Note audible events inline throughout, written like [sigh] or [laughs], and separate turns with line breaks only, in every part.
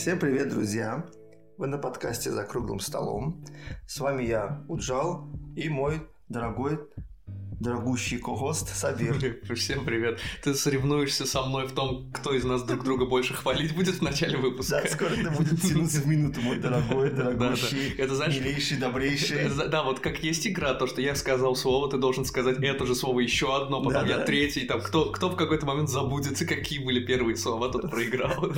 Всем привет, друзья! Вы на подкасте «За круглым столом». С вами я, Уджал, и мой дорогой дорогущий ко-хост Сабир. [laughs]
Всем привет. Ты соревнуешься со мной в том, кто из нас друг друга больше хвалить будет в начале выпуска.
Да, скоро это будет [laughs] тянуться в минуту, мой дорогой, дорогущий, это, знаешь, милейший, добрейший.
Да, вот как есть игра, то, что я сказал слово, ты должен сказать это же слово еще одно, потом я третий, там, кто, кто в какой-то момент забудется, какие были первые слова, тот проиграл. [laughs]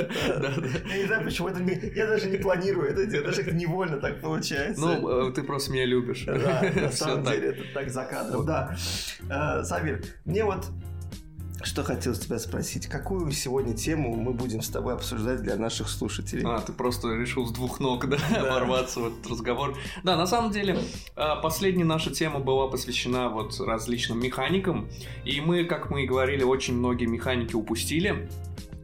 Я не знаю, почему это не... Я даже не планирую это делать, даже невольно так получается.
Ну, э, ты просто меня любишь.
Да, на самом деле, это так за кадром, да. Э, Сабир, мне вот что хотел тебя спросить. Какую сегодня тему мы будем с тобой обсуждать для наших слушателей?
А, ты просто решил с двух ног, да, [laughs] да. ворваться в этот разговор. Да, на самом деле, э, последняя наша тема была посвящена вот различным механикам. И мы, как мы и говорили, очень многие механики упустили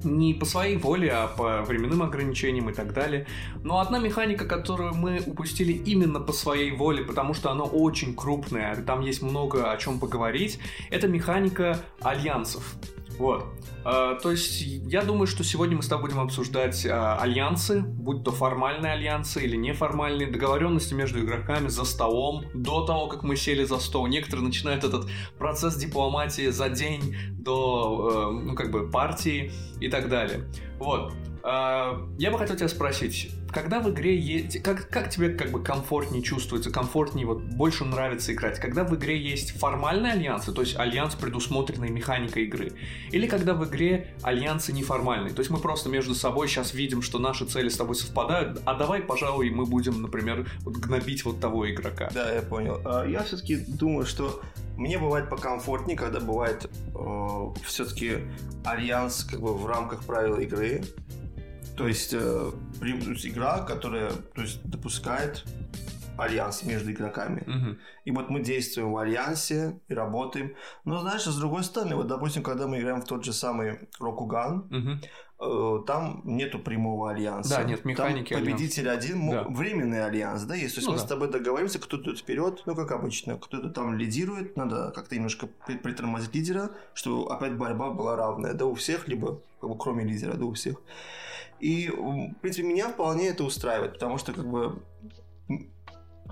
не по своей воле, а по временным ограничениям и так далее. Но одна механика, которую мы упустили именно по своей воле, потому что она очень крупная, там есть много о чем поговорить, это механика альянсов. Вот. А, то есть, я думаю, что сегодня мы с тобой будем обсуждать а, альянсы, будь то формальные альянсы или неформальные, договоренности между игроками за столом, до того, как мы сели за стол. Некоторые начинают этот процесс дипломатии за день до, э, ну, как бы, партии и так далее. Вот. А, я бы хотел тебя спросить, когда в игре есть... Как, как тебе как бы комфортнее чувствуется, комфортнее, вот больше нравится играть? Когда в игре есть формальные альянсы, то есть альянс, предусмотренный механикой игры, или когда в игре альянсы неформальные? То есть мы просто между собой сейчас видим, что наши цели с тобой совпадают, а давай, пожалуй, мы будем, например, вот гнобить вот того игрока.
Да, я понял. А, я все-таки думаю, что мне бывает покомфортнее, когда бывает э, все-таки альянс как бы в рамках правил игры, то есть, э, игра, которая то есть, допускает альянс между игроками. Угу. И вот мы действуем в альянсе и работаем. Но знаешь, с другой стороны, вот, допустим, когда мы играем в тот же самый Рокуган, угу. э, там нету прямого альянса.
Да, нет механики
Там победитель альянс. один, да. временный альянс, да, есть. То есть ну, мы да. с тобой договоримся, кто-то вперед, ну, как обычно, кто-то там лидирует, надо как-то немножко притормозить лидера, чтобы опять борьба была равная, да, у всех, либо как бы, кроме лидера, да, у всех. И, в принципе, меня вполне это устраивает, потому что, как бы,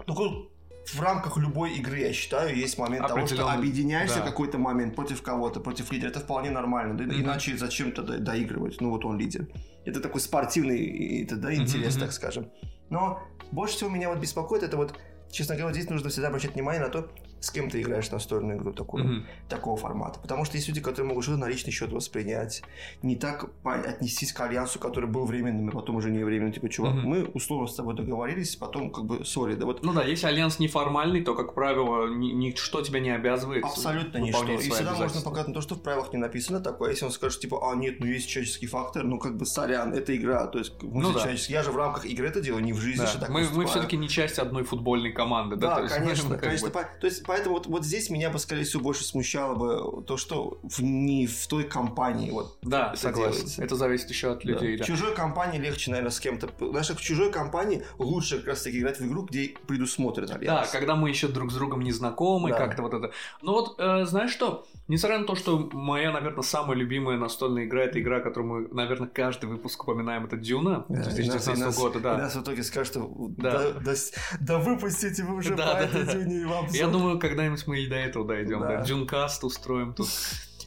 ну, в рамках любой игры, я считаю, есть момент того, что объединяешься да. какой-то момент против кого-то, против лидера. Это вполне нормально. Да? Mm-hmm. Иначе зачем тогда доигрывать? Ну, вот он лидер. Это такой спортивный это, да, интерес, mm-hmm. так скажем. Но больше всего меня вот беспокоит это вот, честно говоря, здесь нужно всегда обращать внимание на то, с кем ты играешь настольную игру такую, mm-hmm. такого формата. Потому что есть люди, которые могут что-то на личный счет воспринять, не так отнестись к альянсу, который был временным, и потом уже не временным. Типа, чувак, mm-hmm. мы условно с тобой договорились, потом как бы sorry, да вот.
Ну да, если альянс неформальный, то, как правило, ни, ничто тебя не обязывает.
Абсолютно ничто. И всегда можно показать на то, что в правилах не написано такое. Если он скажет, типа, а нет, ну есть человеческий фактор, ну как бы сорян, это игра. То есть, ну, да. я же в рамках игры это делаю, не в жизни.
Да. мы, мы все-таки не часть одной футбольной команды. Да,
да [laughs] конечно, есть, конечно. Бы... То есть, поэтому вот, вот здесь меня бы, скорее всего, больше смущало бы то, что в, не в той компании вот
Да, это согласен. Делается. Это зависит еще от людей.
Да. Да. В чужой компании легче, наверное, с кем-то. Даже в чужой компании лучше как раз таки играть в игру, где предусмотрен альянс.
Да, когда мы еще друг с другом не знакомы, да. как-то вот это. Ну вот, э, знаешь что? Несмотря на то, что моя, наверное, самая любимая настольная игра это игра, которую мы, наверное, каждый выпуск упоминаем, это Дюна 2019 года, да.
И нас в итоге скажут, что да, да, да, да выпустите вы уже [laughs] да, по да, этой да. Дюне и вам
Я думаю, когда-нибудь мы и до этого дойдем, да. да. Джункаст устроим тут.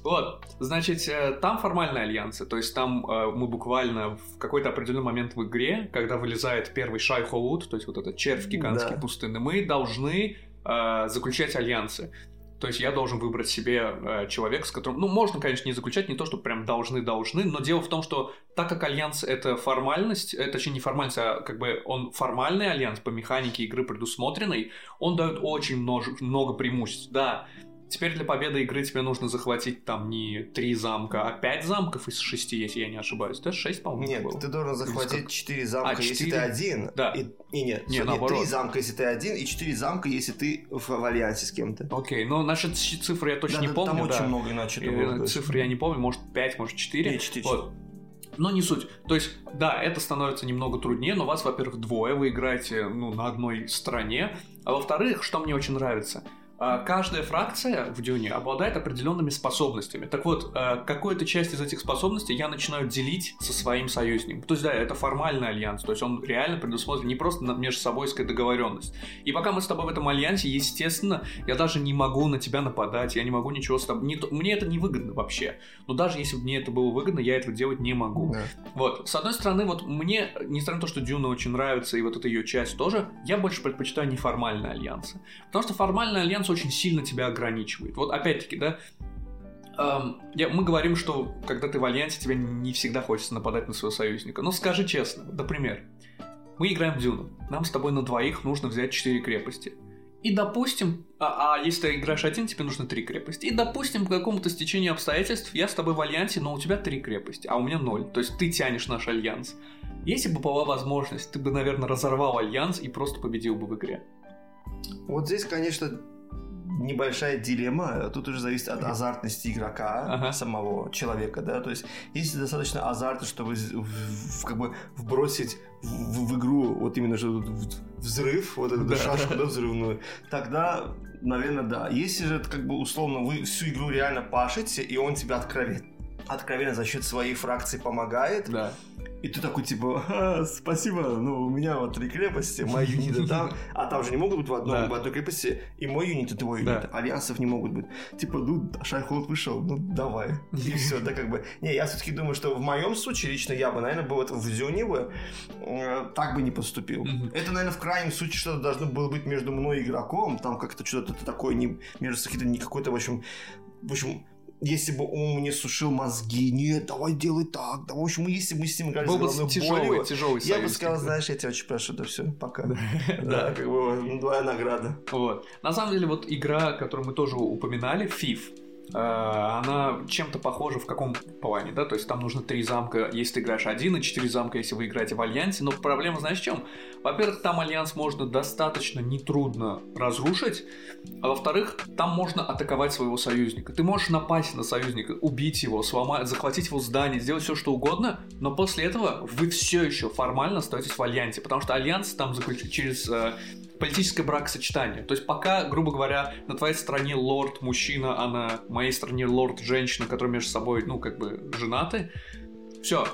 Вот, значит, э, там формальные альянсы, то есть там э, мы буквально в какой-то определенный момент в игре, когда вылезает первый Шай-Хулуд, то есть вот этот червь гигантский да. пустынный, мы должны э, заключать альянсы. То есть я должен выбрать себе э, человека, с которым... Ну, можно, конечно, не заключать, не то, что прям должны-должны, но дело в том, что так как альянс — это формальность, это, точнее, не формальность, а как бы он формальный альянс по механике игры предусмотренный, он дает очень много, много преимуществ. Да, Теперь для победы игры тебе нужно захватить там не три замка, а пять замков из шести, если я не ошибаюсь. Это шесть, по-моему,
Нет,
было.
ты должен захватить четыре замка, а, 4? если ты один. Да. И, и нет,
не, нет
три замка, если ты один, и четыре замка, если ты в, в альянсе с кем-то.
Окей, но насчет цифры я точно да, не
да,
помню.
Там да. очень много иначе.
И, цифры я не помню, может пять, может четыре.
Нет, четыре. Вот.
Но не суть. То есть, да, это становится немного труднее, но вас, во-первых, двое, вы играете ну, на одной стороне. А во-вторых, что мне очень нравится – каждая фракция в Дюне обладает определенными способностями. Так вот, а, какую-то часть из этих способностей я начинаю делить со своим союзником. То есть, да, это формальный альянс, то есть он реально предусмотрен не просто между собойская договоренность. И пока мы с тобой в этом альянсе, естественно, я даже не могу на тебя нападать, я не могу ничего с тобой... Не, мне это не выгодно вообще. Но даже если бы мне это было выгодно, я этого делать не могу. Да. Вот. С одной стороны, вот мне, несмотря на то, что Дюна очень нравится, и вот эта ее часть тоже, я больше предпочитаю неформальные альянсы. Потому что формальный альянс очень сильно тебя ограничивает. Вот опять-таки, да, эм, я, мы говорим, что когда ты в альянсе, тебе не всегда хочется нападать на своего союзника. Но скажи честно, например, мы играем в Дюну, нам с тобой на двоих нужно взять 4 крепости. И допустим, а, а если ты играешь один, тебе нужно три крепости. И допустим, по какому-то стечению обстоятельств я с тобой в альянсе, но у тебя три крепости, а у меня ноль. То есть ты тянешь наш альянс. Если бы была возможность, ты бы, наверное, разорвал альянс и просто победил бы в игре.
Вот здесь, конечно, небольшая дилемма. Тут уже зависит от азартности игрока, ага. самого человека, да. То есть, если достаточно азарта, чтобы в, в, как бы вбросить в, в игру вот именно же взрыв, вот эту да. шашку, да, взрывную, тогда, наверное, да. Если же как бы условно вы всю игру реально пашете, и он тебя откровенно, откровенно за счет своей фракции помогает,
да
и ты такой, типа, а, спасибо, ну, у меня вот три крепости, мои юниты там, а там же не могут быть в, одном, да. в одной крепости, и мой юнит, и твой юнит, да. альянсов не могут быть. Типа, ну, Шайхолд вышел, ну, давай. И все, да, как бы. Не, я все-таки думаю, что в моем случае лично я бы, наверное, был вот в Зюне бы, э, так бы не поступил. Это, наверное, в крайнем случае что-то должно было быть между мной и игроком, там как-то что-то такое, не, между какие-то, не какой-то, в общем, в общем, если бы он мне сушил мозги, нет, давай делай так, да, в общем, если бы мы с ним играли
Был бы тяжелый, болью, тяжелый
я бы сказал, знаешь, я тебя очень прошу, да все, пока. Да, как бы двойная награда.
Вот. На самом деле, вот игра, которую мы тоже упоминали, Fief, Э, она чем-то похожа в каком плане, да, то есть там нужно три замка, если ты играешь один, и четыре замка, если вы играете в Альянсе, но проблема знаешь в чем? Во-первых, там Альянс можно достаточно нетрудно разрушить, а во-вторых, там можно атаковать своего союзника. Ты можешь напасть на союзника, убить его, сломать, захватить его здание, сделать все что угодно, но после этого вы все еще формально остаетесь в Альянсе, потому что Альянс там заключен через э, политическое бракосочетание. То есть пока, грубо говоря, на твоей стороне лорд мужчина, а на моей стороне лорд женщина, которые между собой, ну, как бы женаты, все,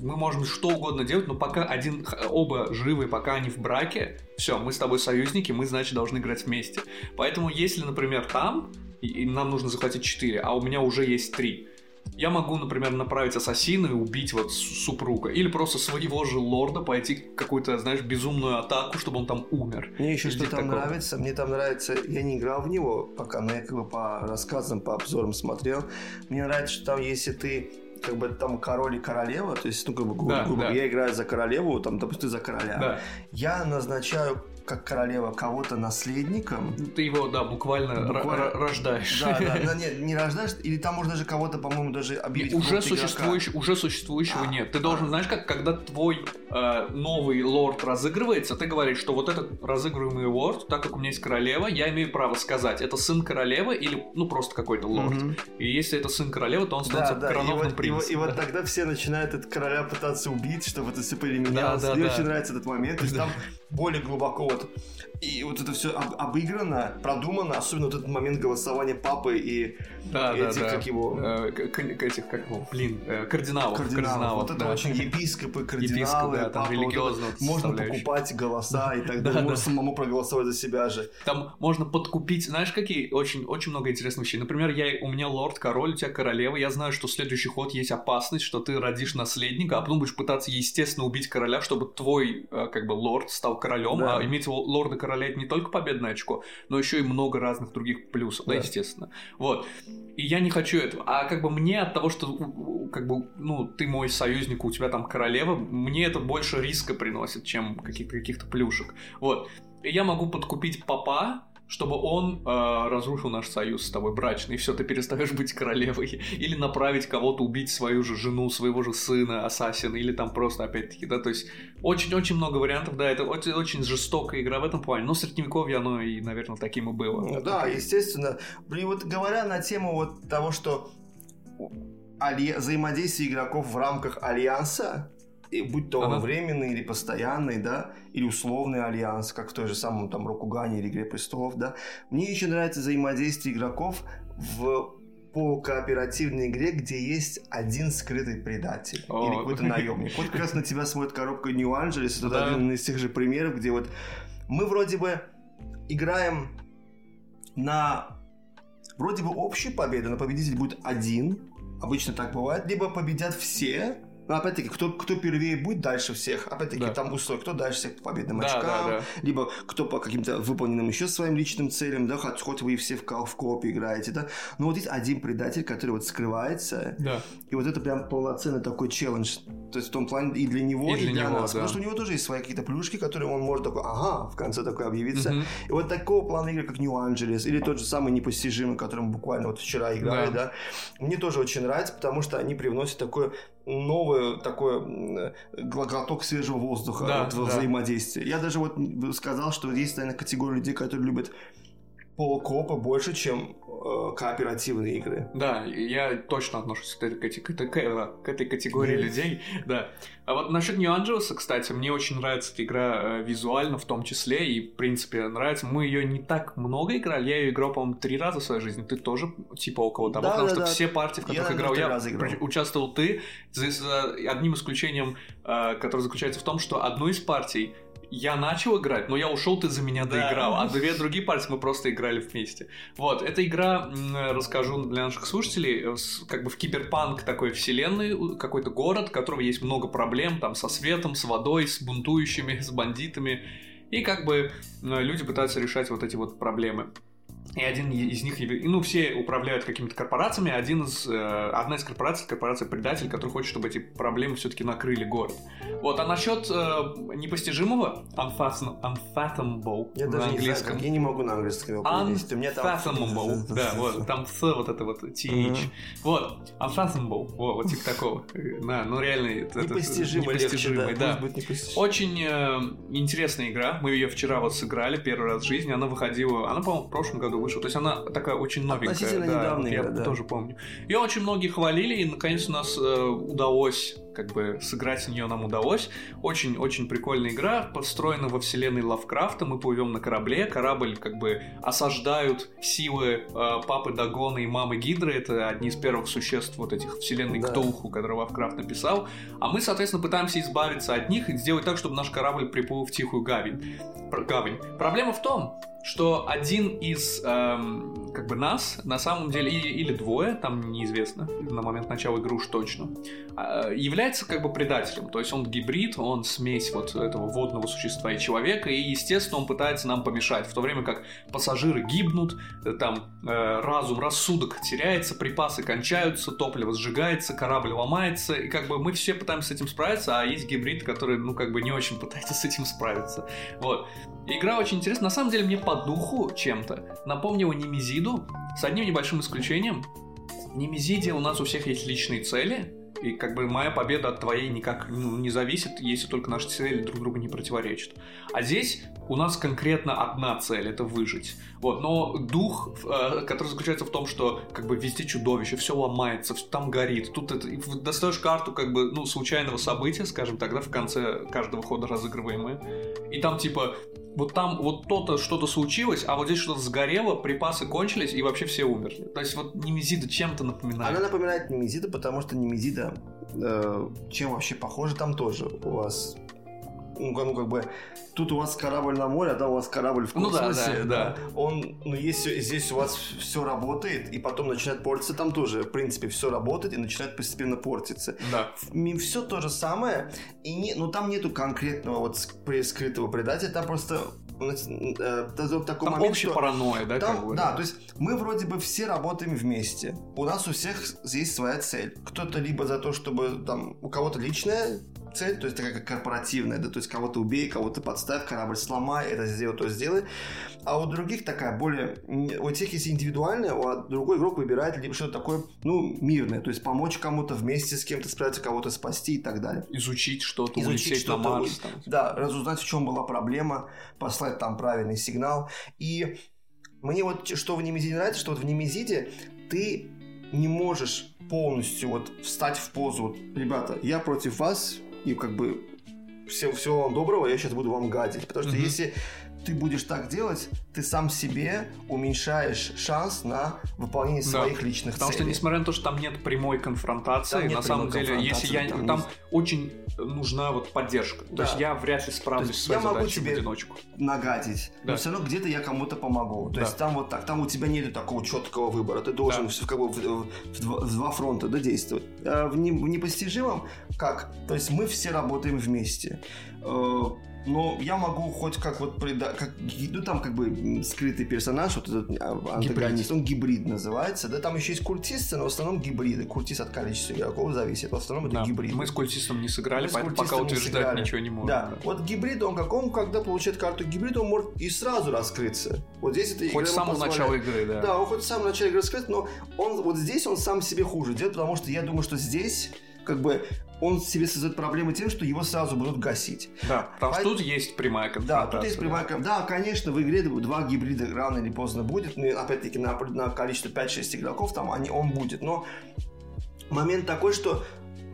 мы можем что угодно делать, но пока один, оба живы, пока они в браке, все, мы с тобой союзники, мы, значит, должны играть вместе. Поэтому, если, например, там, и, и нам нужно захватить 4, а у меня уже есть 3, я могу, например, направить ассасина и убить вот супруга. Или просто своего же лорда пойти какую-то, знаешь, безумную атаку, чтобы он там умер.
Мне еще что там такого. нравится. Мне там нравится... Я не играл в него пока, но я как бы по рассказам, по обзорам смотрел. Мне нравится, что там, если ты как бы там король и королева, то есть, ну, как бы, грубо, да, грубо да. я играю за королеву, там, допустим, за короля. Да. Я назначаю как королева кого-то наследником.
Ты его, да, буквально, буквально... рождаешь.
Да, да, [laughs] да, нет, не рождаешь, или там можно даже кого-то, по-моему, даже объявить.
Уже, существующий, уже существующего а, нет. Ты а. должен, знаешь, как когда твой э, новый лорд разыгрывается, ты говоришь, что вот этот разыгрываемый лорд, так как у меня есть королева, я имею право сказать, это сын королевы или, ну, просто какой-то лорд. Угу. И если это сын королевы, то он становится да, да, коронованным
и вот, принцем. И, и, да. вот тогда все начинают этот короля пытаться убить, чтобы это все поэлиминировалось. Да, да, Мне да. очень нравится этот момент. То есть там более глубоко вот и вот это все об, обыграно, продумано, особенно вот этот момент голосования папы и
да, этих, да, да. как его... Э, к, этих, как его, блин, э, кардиналов.
Кардиналов. кардиналов вот это да. очень епископы, кардиналы, Епископ, да, там религиозно вот Можно покупать голоса и так [laughs] далее, можно самому проголосовать за себя же.
Там можно подкупить, знаешь, какие очень, очень много интересных вещей. Например, я, у меня лорд, король, у тебя королева, я знаю, что следующий ход есть опасность, что ты родишь наследника, а потом будешь пытаться, естественно, убить короля, чтобы твой, э, как бы, лорд стал королем, да. а иметь лорда короля это не только победное очко, но еще и много разных других плюсов, да, да естественно. Вот. И я не хочу этого. А как бы мне от того, что как бы, ну, ты мой союзник, у тебя там королева, мне это больше риска приносит, чем каких-то каких плюшек. Вот. И я могу подкупить папа, чтобы он э, разрушил наш союз с тобой брачный, и все, ты перестаешь быть королевой. Или направить кого-то убить свою же жену, своего же сына, ассасина, или там просто, опять-таки, да, то есть очень-очень много вариантов, да, это очень, очень жестокая игра в этом плане, но средневековье оно и, наверное, таким и было.
Ну, да, естественно. Блин, вот говоря на тему вот того, что али... взаимодействие игроков в рамках Альянса, будь то ага. временный или постоянный, да, или условный альянс, как в той же самом там Рокугане или Игре престолов, да. Мне еще нравится взаимодействие игроков в по кооперативной игре, где есть один скрытый предатель О. или какой-то наемник. Вот как раз на тебя смотрит коробка Нью-Анджелес, это да. один из тех же примеров, где вот мы вроде бы играем на вроде бы общую победу, но победитель будет один, обычно так бывает, либо победят все, но опять-таки, кто, кто первее будет дальше всех, опять-таки, да. там условия, кто дальше всех по победным да, очкам, да, да. либо кто по каким-то выполненным еще своим личным целям, да, хоть, хоть вы и все в, в коопе играете, да. Но вот есть один предатель, который вот скрывается, да. и вот это прям полноценный такой челлендж. То есть в том плане и для него, и для, и для него, нас. Да. Потому что у него тоже есть свои какие-то плюшки, которые он может такой, ага, в конце такой объявиться. Угу. И вот такого плана игры, как Нью-Анджелес, или тот же самый непостижимый, которым буквально вот вчера играли, да. да, мне тоже очень нравится, потому что они привносят такое новое такое глоток свежего воздуха да, вот, во да. взаимодействии. Я даже вот сказал, что есть, наверное, категория людей, которые любят полукопа больше, чем э, кооперативные игры.
Да, я точно отношусь к этой, к этой, к этой категории людей, да. А вот насчет New Angeles, кстати, мне очень нравится эта игра э, визуально в том числе, и в принципе нравится. Мы ее не так много играли, я ее играл, по-моему, три раза в своей жизни, ты тоже типа около того, да, потому да, что да. все партии, в которых я играл, я играл. участвовал ты, за, за одним исключением, э, которое заключается в том, что одну из партий я начал играть, но я ушел, ты за меня да. доиграл. А две другие партии мы просто играли вместе. Вот, эта игра, расскажу для наших слушателей, э, как бы в киберпанк такой вселенной, какой-то город, у которого есть много проблем, там, со светом, с водой, с бунтующими, с бандитами. И как бы люди пытаются решать вот эти вот проблемы. И один из них, ну, все управляют какими-то корпорациями, один из, э, одна из корпораций, корпорация предатель, который хочет, чтобы эти проблемы все-таки накрыли город. Вот, а насчет э, непостижимого, unfathomable
я на даже английском. Не знаю, я не могу на английском его
перевести. Unfathomable, [laughs] да, вот, там с вот это вот, th. Вот, unfathomable, вот, типа такого. Да, ну реально.
Непостижимый, непостижимый, да.
Очень э, интересная игра, мы ее вчера вот сыграли первый раз в жизни, она выходила, она, по-моему, в прошлом году вышла. То есть она такая очень новенькая.
Относительно да, недавняя,
я
да.
тоже помню. Ее очень многие хвалили, и наконец у нас э, удалось как бы сыграть в нее нам удалось. Очень-очень прикольная игра, построена во вселенной Лавкрафта. Мы плывем на корабле, корабль как бы осаждают силы э, папы Дагона и мамы Гидры. Это одни из первых существ вот этих вселенной да. Ктулху, которые Лавкрафт написал. А мы, соответственно, пытаемся избавиться от них и сделать так, чтобы наш корабль приплыл в тихую гавань. гавань. Проблема в том, что один из эм, как бы нас на самом деле или, или двое, там неизвестно на момент начала игры уж точно, э, является как бы предателем. То есть он гибрид, он смесь вот этого водного существа и человека, и естественно он пытается нам помешать. В то время как пассажиры гибнут, э, там э, разум, рассудок теряется, припасы кончаются, топливо сжигается, корабль ломается, и как бы мы все пытаемся с этим справиться, а есть гибрид, который ну как бы не очень пытается с этим справиться. Вот. Игра очень интересная. На самом деле мне по духу чем-то напомнила Немезиду, с одним небольшим исключением. В Немезиде у нас у всех есть личные цели, и как бы моя победа от твоей никак ну, не зависит, если только наши цели друг другу не противоречат. А здесь у нас конкретно одна цель — это выжить. Вот, но дух, э, который заключается в том, что как бы везде чудовище, все ломается, там горит. Тут это, достаешь карту как бы, ну, случайного события, скажем, тогда в конце каждого хода разыгрываемые. И там типа вот там вот то-то что-то случилось, а вот здесь что-то сгорело, припасы кончились, и вообще все умерли. То есть вот Немезида чем-то напоминает.
Она напоминает Немезида, потому что Немезида э, чем вообще похоже там тоже. У вас ну, ну, как бы, тут у вас корабль на море, а да, у вас корабль в космосе. Ну, да, да, да. Он, ну, если здесь у вас все работает, и потом начинает портиться, там тоже, в принципе, все работает и начинает постепенно портиться.
Да.
Все то же самое, и не, ну, там нету конкретного вот скрытого предателя, там просто
э, такой там момент, общая что паранойя, да?
Там, как бы, да, то есть мы вроде бы все работаем вместе. У нас у всех есть своя цель. Кто-то либо за то, чтобы там у кого-то личная цель, то есть такая как корпоративная, да, то есть кого-то убей, кого-то подставь, корабль сломай, это сделай, то сделай. А у других такая более, у тех есть индивидуальная, а другой игрок выбирает либо что-то такое, ну, мирное, то есть помочь кому-то вместе с кем-то справиться, кого-то спасти и так далее.
Изучить что-то,
Изучить что-то, Марс. Там. Да, разузнать, в чем была проблема, послать там правильный сигнал. И мне вот что в Немезиде нравится, что вот в Немезиде ты не можешь полностью вот встать в позу, вот, ребята, я против вас, и как бы все, всего вам доброго, я сейчас буду вам гадить. Потому что mm-hmm. если ты будешь так делать, ты сам себе уменьшаешь шанс на выполнение да. своих личных
Потому
целей.
что, несмотря на то, что там нет прямой конфронтации, нет на самом деле, если я там, там очень нужна вот поддержка. Да. То есть я вряд ли справлюсь с своей
я
могу тебе
в одиночку. нагадить, да. но все равно где-то я кому-то помогу. То да. есть там вот так, там у тебя нет такого четкого выбора. Ты должен да. как бы в, в, в, в два фронта да, действовать. А в, не, в непостижимом как? То есть мы все работаем вместе э, но я могу хоть как вот прида... как, ну там как бы скрытый персонаж, вот этот а, антагонист, гибрид. он гибрид называется, да, там еще есть культисты, но в основном гибриды, культист от количества игроков зависит, в основном это да. гибрид.
Мы с культистом не сыграли, Мы поэтому пока утверждать ничего не можем.
Да. да, вот гибрид, он как он, когда получает карту гибрида, он может и сразу раскрыться. Вот здесь это
Хоть с самого начала игры, да.
Да, он хоть с самого начала игры раскрыт, но он вот здесь он сам себе хуже делает, потому что я думаю, что здесь как бы он себе создает проблемы тем, что его сразу будут гасить.
Да, потому что тут есть прямая конфронтация.
Да, тут есть прямая конфронтация. Да, конечно, в игре два гибрида рано или поздно будет, но опять-таки на, на количество 5-6 игроков там они, он будет. Но момент такой, что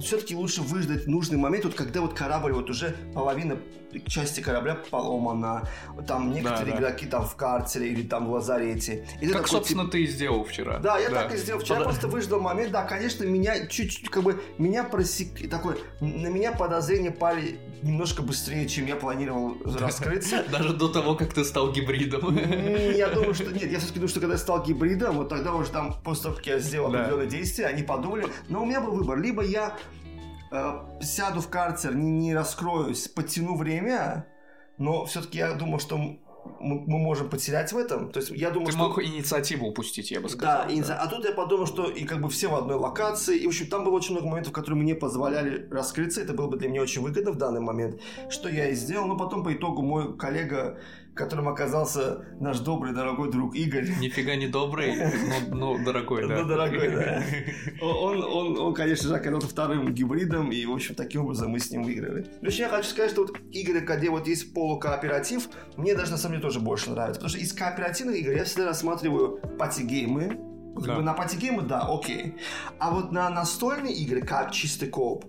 все-таки лучше выждать нужный момент, вот когда вот корабль вот уже половина части корабля поломана, там некоторые да, да. игроки там в карцере или там в лазарете.
И как, такой, собственно, тип... ты и сделал вчера.
Да, я да. так и сделал вчера, Под... просто выждал момент, да, конечно, меня чуть-чуть, как бы, меня просек... такой, на меня подозрения пали немножко быстрее, чем я планировал раскрыться. [laughs]
Даже до того, как ты стал гибридом.
Я думаю, что нет, я все-таки думаю, что когда я стал гибридом, вот тогда уже там, после того, как я сделал определенные действия, они подумали, но у меня был выбор, либо я э, сяду в карцер, не, не раскроюсь, подтяну время, но все-таки я думаю, что мы, мы можем потерять в этом. То есть я думаю,
Ты
что...
мог инициативу упустить, я бы сказал.
Да, да. а тут я подумал, что и как бы все в одной локации. И, в общем, там было очень много моментов, которые мне позволяли раскрыться. Это было бы для меня очень выгодно в данный момент, что я и сделал. Но потом по итогу мой коллега которым оказался наш добрый, дорогой друг Игорь.
Нифига не добрый, но, но дорогой, да.
Ну, дорогой, да. [laughs] Он, он, он, конечно же, оказался вторым гибридом, и, в общем, таким образом мы с ним выиграли. В общем, я хочу сказать, что вот игры, где вот есть полукооператив, мне даже, на самом деле, тоже больше нравится. Потому что из кооперативных игр я всегда рассматриваю пати-геймы, как да. бы на пати-геймы, да, окей. А вот на настольные игры, как чистый кооп,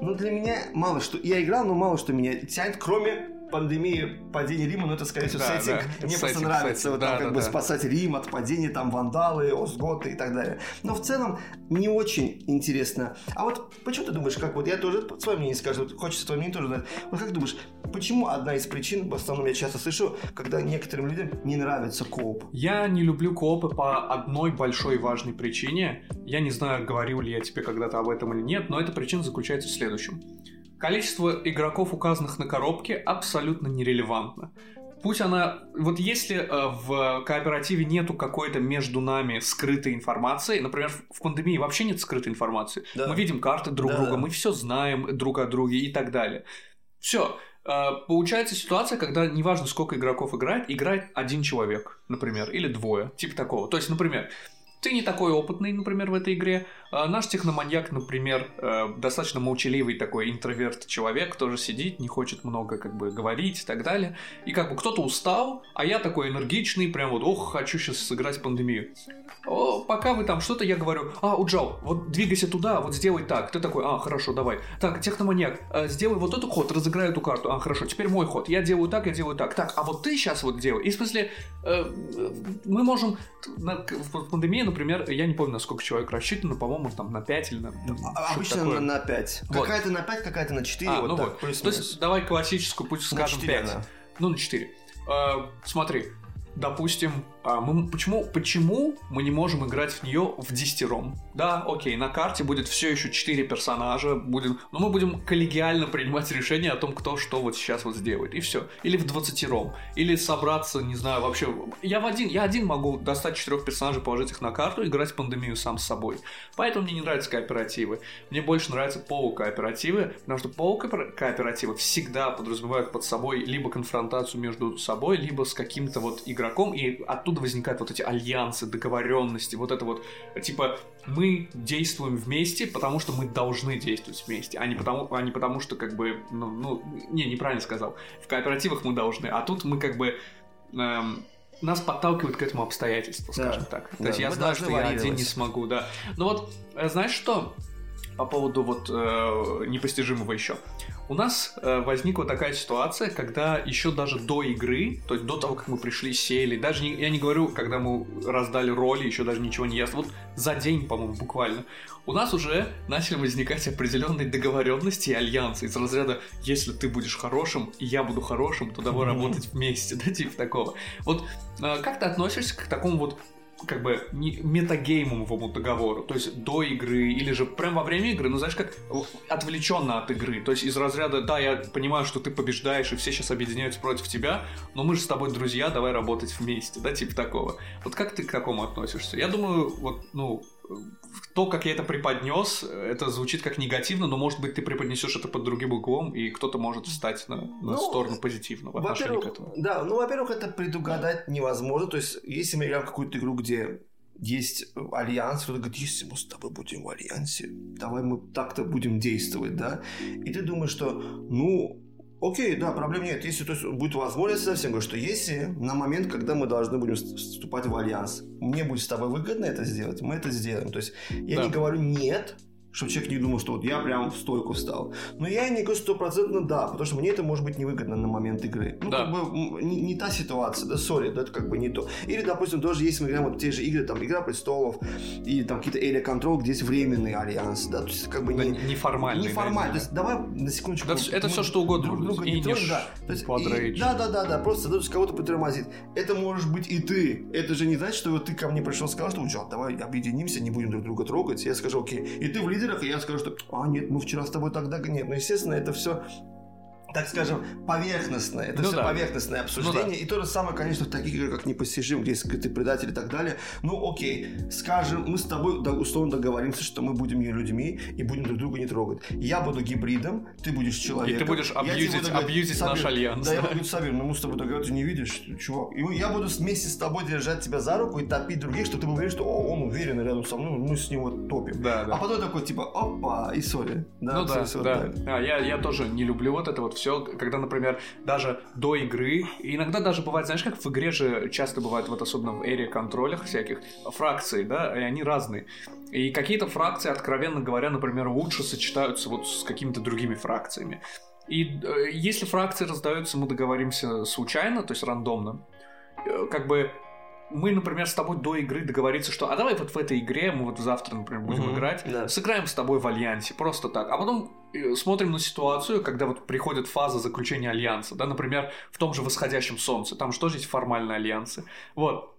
ну, для меня мало что... Я играл, но мало что меня тянет, кроме пандемии падения Рима, но это, скорее всего, да, сеттинг. Да. Мне сеттинг, просто нравится сеттинг. вот да, там как да, бы да. спасать Рим от падения, там, вандалы, Остготы и так далее. Но в целом не очень интересно. А вот почему ты думаешь, как вот я тоже свое мнение скажу, вот хочется твое мнение тоже знать. Вот как думаешь, почему одна из причин, в основном я часто слышу, когда некоторым людям не нравится кооп?
Я не люблю коопы по одной большой важной причине. Я не знаю, говорил ли я тебе когда-то об этом или нет, но эта причина заключается в следующем. Количество игроков, указанных на коробке, абсолютно нерелевантно. Пусть она... Вот если э, в кооперативе нету какой-то между нами скрытой информации, например, в пандемии вообще нет скрытой информации. Да. Мы видим карты друг да, друга, да. мы все знаем друг о друге и так далее. Все. Э, получается ситуация, когда неважно, сколько игроков играет, играет один человек, например, или двое, типа такого. То есть, например, ты не такой опытный, например, в этой игре. А наш техноманьяк, например, э, достаточно молчаливый такой интроверт человек, тоже сидит, не хочет много как бы говорить и так далее. И как бы кто-то устал, а я такой энергичный, прям вот, ох, хочу сейчас сыграть пандемию. О, пока вы там что-то, я говорю, а, Уджал, вот двигайся туда, вот сделай так. Ты такой, а, хорошо, давай. Так, техноманьяк, э, сделай вот этот ход, разыграй эту карту. А, хорошо, теперь мой ход. Я делаю так, я делаю так. Так, а вот ты сейчас вот делай. И в смысле, э, мы можем в пандемии, например, я не помню, на сколько человек рассчитано, по-моему, там на 5 или на...
А, Обычно такое. на 5. Вот. Какая-то на 5, какая-то на 4. А, вот
ну
так,
вот. То есть давай классическую, пусть скажем 4, 5. Да. Ну, на 4. А, смотри, допустим, а мы, почему, почему мы не можем играть в нее в десятером? Да, окей, на карте будет все еще четыре персонажа, будем, но мы будем коллегиально принимать решение о том, кто что вот сейчас вот сделает, и все. Или в двадцатером, или собраться, не знаю, вообще. Я в один, я один могу достать четырех персонажей, положить их на карту, играть пандемию сам с собой. Поэтому мне не нравятся кооперативы. Мне больше нравятся полукооперативы, потому что полукооперативы всегда подразумевают под собой либо конфронтацию между собой, либо с каким-то вот игроком, и оттуда оттуда возникают вот эти альянсы, договоренности, вот это вот, типа, мы действуем вместе, потому что мы должны действовать вместе, а не потому, а не потому что, как бы, ну, ну, не, неправильно сказал, в кооперативах мы должны, а тут мы, как бы, эм, нас подталкивают к этому обстоятельству, скажем да, так. То да, есть я знаю, что я один не смогу, да. Но вот, э, знаешь что? по поводу вот э, непостижимого еще. У нас э, возникла такая ситуация, когда еще даже до игры, то есть до того, как мы пришли, сели, даже не, я не говорю, когда мы раздали роли, еще даже ничего не ясно, вот за день, по-моему, буквально, у нас уже начали возникать определенные договоренности и альянсы из разряда, если ты будешь хорошим, и я буду хорошим, то давай [laughs] работать вместе, [laughs] да, типа такого. Вот э, как ты относишься к такому вот как бы не метагеймовому договору, то есть до игры или же прямо во время игры, ну знаешь, как отвлеченно от игры, то есть из разряда, да, я понимаю, что ты побеждаешь и все сейчас объединяются против тебя, но мы же с тобой друзья, давай работать вместе, да, типа такого. Вот как ты к такому относишься? Я думаю, вот, ну, то, как я это преподнес, это звучит как негативно, но может быть ты преподнесешь это под другим углом, и кто-то может встать на, на ну, сторону позитивного отношения к этому.
Да, ну, во-первых, это предугадать невозможно. То есть, если мы играем в какую-то игру, где есть альянс, кто-то говорит, если мы с тобой будем в альянсе, давай мы так-то будем действовать, да? И ты думаешь, что, ну, Окей, да, проблем нет. Если то есть, будет возможность совсем, говорю, что если на момент, когда мы должны будем вступать в альянс, мне будет с тобой выгодно это сделать, мы это сделаем. То есть я да. не говорю нет, чтобы человек не думал, что вот я прям в стойку встал. Но я не говорю стопроцентно да, потому что мне это может быть невыгодно на момент игры. Ну, да. как бы не, не та ситуация, да, сори, да, это как бы не то. Или, допустим, тоже если мы играем вот те же игры, там, Игра престолов, и там какие-то Area Control, где есть временный альянс, да, то есть как бы
не... Неформальный.
Неформальный, то есть давай на секундочку. Да,
это все что угодно.
Друг друга не трожь, да. То есть, и, да, да, да, да, просто да, кого-то притормозит. Это можешь быть и ты. Это же не значит, что вот ты ко мне пришел и сказал, что, Джон, давай объединимся, не будем друг друга трогать. Я скажу, окей. И ты в лидерах, и я скажу, что а нет, мы вчера с тобой тогда... Нет, ну, естественно, это все так скажем, поверхностное. Это ну, все да. поверхностное обсуждение. Ну, да. И то же самое, конечно, в таких играх, как «Непостижим», где есть скрытый предатель и так далее. Ну, окей, скажем, мы с тобой да, условно договоримся, что мы будем не людьми и будем друг друга не трогать. Я буду гибридом, ты будешь человеком.
И ты будешь абьюзить, абьюзить наш альянс.
Да, да, я буду Сабир, но мы с тобой договоримся, не видишь, чувак. И я буду вместе с тобой держать тебя за руку и топить других, что ты был уверен, что О, он уверен рядом со мной, мы с него топим. Да, да. А потом такой, типа, опа, и сори.
Да, ну да, да. А, я, я тоже не люблю вот это вот все, когда, например, даже до игры. Иногда даже бывает, знаешь, как в игре же часто бывает, вот особенно в эре контролях всяких, фракции, да, и они разные. И какие-то фракции, откровенно говоря, например, лучше сочетаются вот с какими-то другими фракциями. И э, если фракции раздаются, мы договоримся случайно, то есть рандомно, э, как бы мы, например, с тобой до игры договориться, что а давай вот в этой игре, мы вот завтра, например, будем mm-hmm, играть, да. сыграем с тобой в альянсе, просто так. А потом э, смотрим на ситуацию, когда вот приходит фаза заключения альянса, да, например, в том же восходящем солнце, там что же есть формальные альянсы. Вот.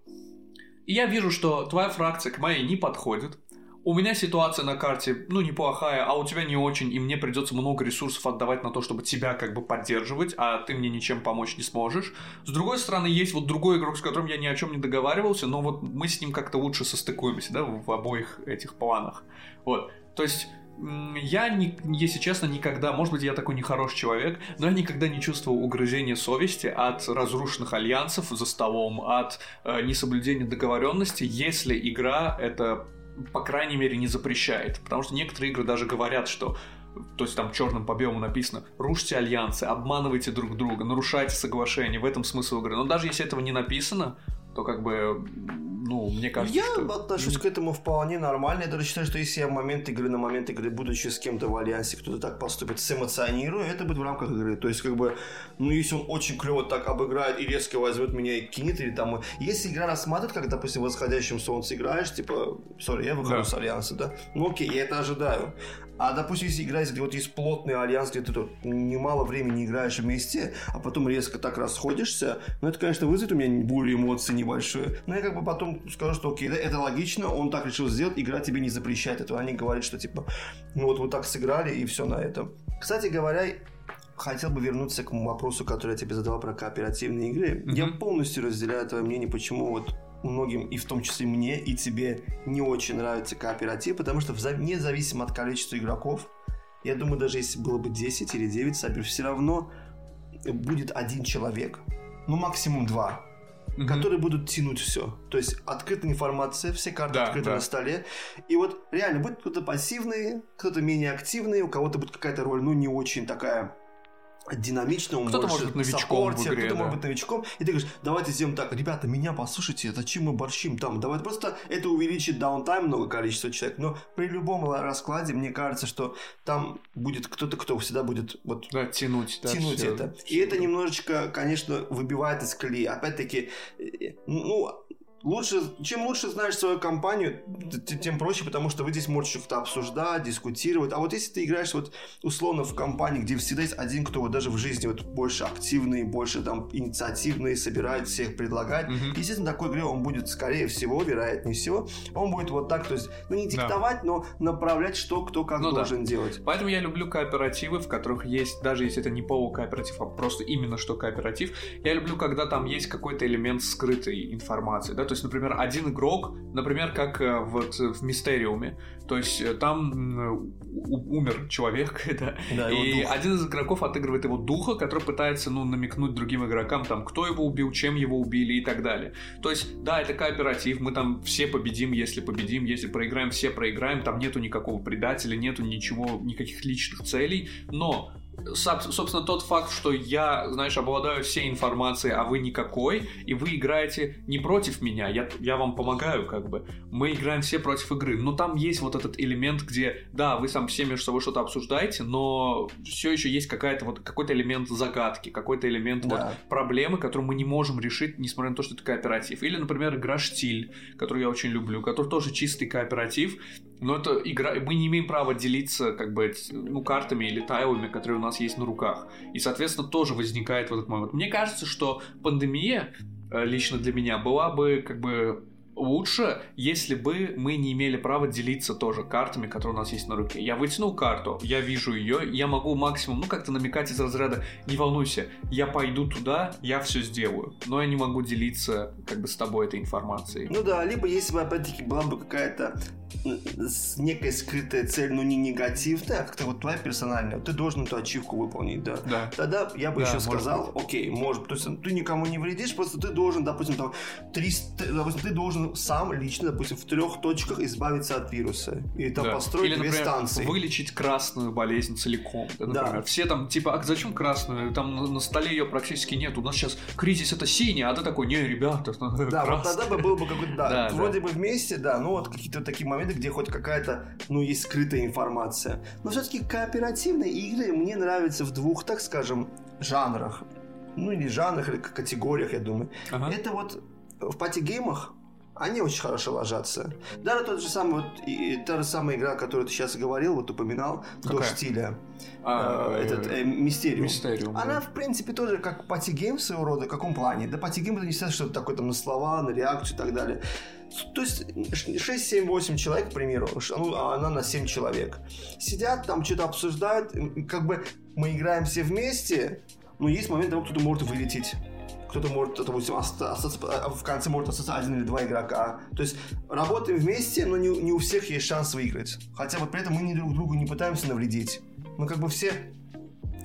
И я вижу, что твоя фракция к моей не подходит, у меня ситуация на карте, ну, неплохая, а у тебя не очень, и мне придется много ресурсов отдавать на то, чтобы тебя как бы поддерживать, а ты мне ничем помочь не сможешь. С другой стороны, есть вот другой игрок, с которым я ни о чем не договаривался, но вот мы с ним как-то лучше состыкуемся, да, в обоих этих планах. Вот. То есть я, не, если честно, никогда, может быть, я такой нехороший человек, но я никогда не чувствовал угрызения совести от разрушенных альянсов за столом, от э, несоблюдения договоренности, если игра это по крайней мере, не запрещает. Потому что некоторые игры даже говорят, что то есть там черным по белому написано, рушьте альянсы, обманывайте друг друга, нарушайте соглашения, в этом смысл игры. Но даже если этого не написано, то как бы, ну, мне кажется,
Я
что...
отношусь к этому вполне нормально. Я даже считаю, что если я в момент игры, на момент игры, будучи с кем-то в альянсе, кто-то так поступит, сэмоционируя, это будет в рамках игры. То есть, как бы, ну, если он очень клево так обыграет и резко возьмет меня и кинет, или там... Если игра рассматривает, как, допустим, в восходящем солнце играешь, типа, сори, я выхожу да. с альянса, да? Ну, окей, я это ожидаю. А, допустим, если играешь, где вот есть плотный альянс, где ты тут немало времени играешь вместе, а потом резко так расходишься, ну, это, конечно, вызовет у меня бурю эмоций небольшую. Но я как бы потом скажу, что окей, да, это логично, он так решил сделать, игра тебе не запрещает этого. Они говорят, что типа, ну вот, вот так сыграли, и все на этом. Кстати говоря, хотел бы вернуться к вопросу, который я тебе задавал про кооперативные игры. Mm-hmm. Я полностью разделяю твое мнение, почему вот многим, и в том числе мне, и тебе не очень нравится кооператив, потому что независимо от количества игроков, я думаю, даже если было бы 10 или 9 сабер, все равно будет один человек, ну максимум два, mm-hmm. которые будут тянуть все. То есть открытая информация, все карты да, открыты да. на столе. И вот реально будет кто-то пассивный, кто-то менее активный, у кого-то будет какая-то роль, ну, не очень такая динамичным, он кто-то может быть новичком саппорте, игре, кто-то да. может быть новичком, и ты говоришь, давайте сделаем так, ребята, меня послушайте, зачем мы борщим там, давайте просто это увеличит downtime много количества человек, но при любом раскладе мне кажется, что там будет кто-то, кто всегда будет вот
да, тянуть, да,
тянуть все, это, все. и это немножечко, конечно, выбивает из колеи, опять-таки, э, ну лучше, чем лучше знаешь свою компанию, тем проще, потому что вы здесь можете что-то обсуждать, дискутировать. А вот если ты играешь вот условно в компании, где всегда есть один, кто вот даже в жизни вот больше активный, больше там инициативный, собирает всех, предлагает, mm-hmm. естественно, такой игре он будет, скорее всего, вероятнее всего, он будет вот так, то есть, ну не диктовать, да. но направлять, что кто как ну, должен да. делать.
Поэтому я люблю кооперативы, в которых есть, даже если это не полукооператив, а просто именно что кооператив, я люблю, когда там есть какой-то элемент скрытой информации, да, то есть, например, один игрок, например, как э, вот в Мистериуме, то есть э, там умер человек, [laughs] да, да и один из игроков отыгрывает его духа, который пытается, ну, намекнуть другим игрокам, там, кто его убил, чем его убили и так далее. То есть, да, это кооператив, мы там все победим, если победим, если проиграем, все проиграем, там нету никакого предателя, нету ничего, никаких личных целей, но собственно, тот факт, что я, знаешь, обладаю всей информацией, а вы никакой, и вы играете не против меня, я, я вам помогаю, как бы. Мы играем все против игры. Но там есть вот этот элемент, где, да, вы сам все между собой что-то обсуждаете, но все еще есть какая-то вот какой-то элемент загадки, какой-то элемент да. вот проблемы, которую мы не можем решить, несмотря на то, что это кооператив. Или, например, игра «Штиль», которую я очень люблю, который тоже чистый кооператив, но это игра, мы не имеем права делиться как бы ну, картами или тайлами, которые у нас есть на руках. И, соответственно, тоже возникает вот этот момент. Мне кажется, что пандемия э, лично для меня была бы как бы лучше, если бы мы не имели права делиться тоже картами, которые у нас есть на руке. Я вытянул карту, я вижу ее, я могу максимум, ну, как-то намекать из разряда, не волнуйся, я пойду туда, я все сделаю. Но я не могу делиться, как бы, с тобой этой информацией.
Ну да, либо если бы, опять-таки, была бы какая-то с некой скрытая цель, но не негативная, а как-то вот твоя персональная, ты должен эту ачивку выполнить, да.
да.
Тогда я бы да, еще сказал, быть. окей, может, то есть ты никому не вредишь, просто ты должен, допустим, там, 300, допустим, ты должен сам лично, допустим, в трех точках избавиться от вируса. И там да. построить
Или,
две
например,
станции.
вылечить красную болезнь целиком. Да, например. Да. Все там, типа, а зачем красную? Там на, столе ее практически нет. У нас сейчас кризис это синяя, а ты такой, не, ребята, [laughs]
Да, вот тогда бы был бы какой-то, [laughs] да, да вроде да. бы вместе, да, ну вот какие-то такие моменты, где хоть какая-то, ну, есть скрытая информация. Но все-таки кооперативные игры мне нравятся в двух, так скажем, жанрах. Ну, или жанрах, или категориях, я думаю. Ага. Это вот в пати-геймах они очень хорошо ложатся. Даже тот же самый, вот, и, та же самая игра, которую ты сейчас говорил, вот упоминал, Какая? до стиля. А, э, этот э, Мистериум.
Мистериум.
Она, да. в принципе, тоже как пати-гейм своего рода. В каком плане? Да пати-гейм это не всегда что-то такое там на слова, на реакцию и так далее. То есть 6, 7, 8 человек, к примеру, ну, а она на 7 человек. Сидят, там что-то обсуждают, как бы мы играем все вместе, но есть момент, когда кто-то может вылететь кто-то может, допустим, а, в конце может остаться один или два игрока. То есть работаем вместе, но не, не у всех есть шанс выиграть. Хотя вот при этом мы не друг другу не пытаемся навредить. Мы как бы все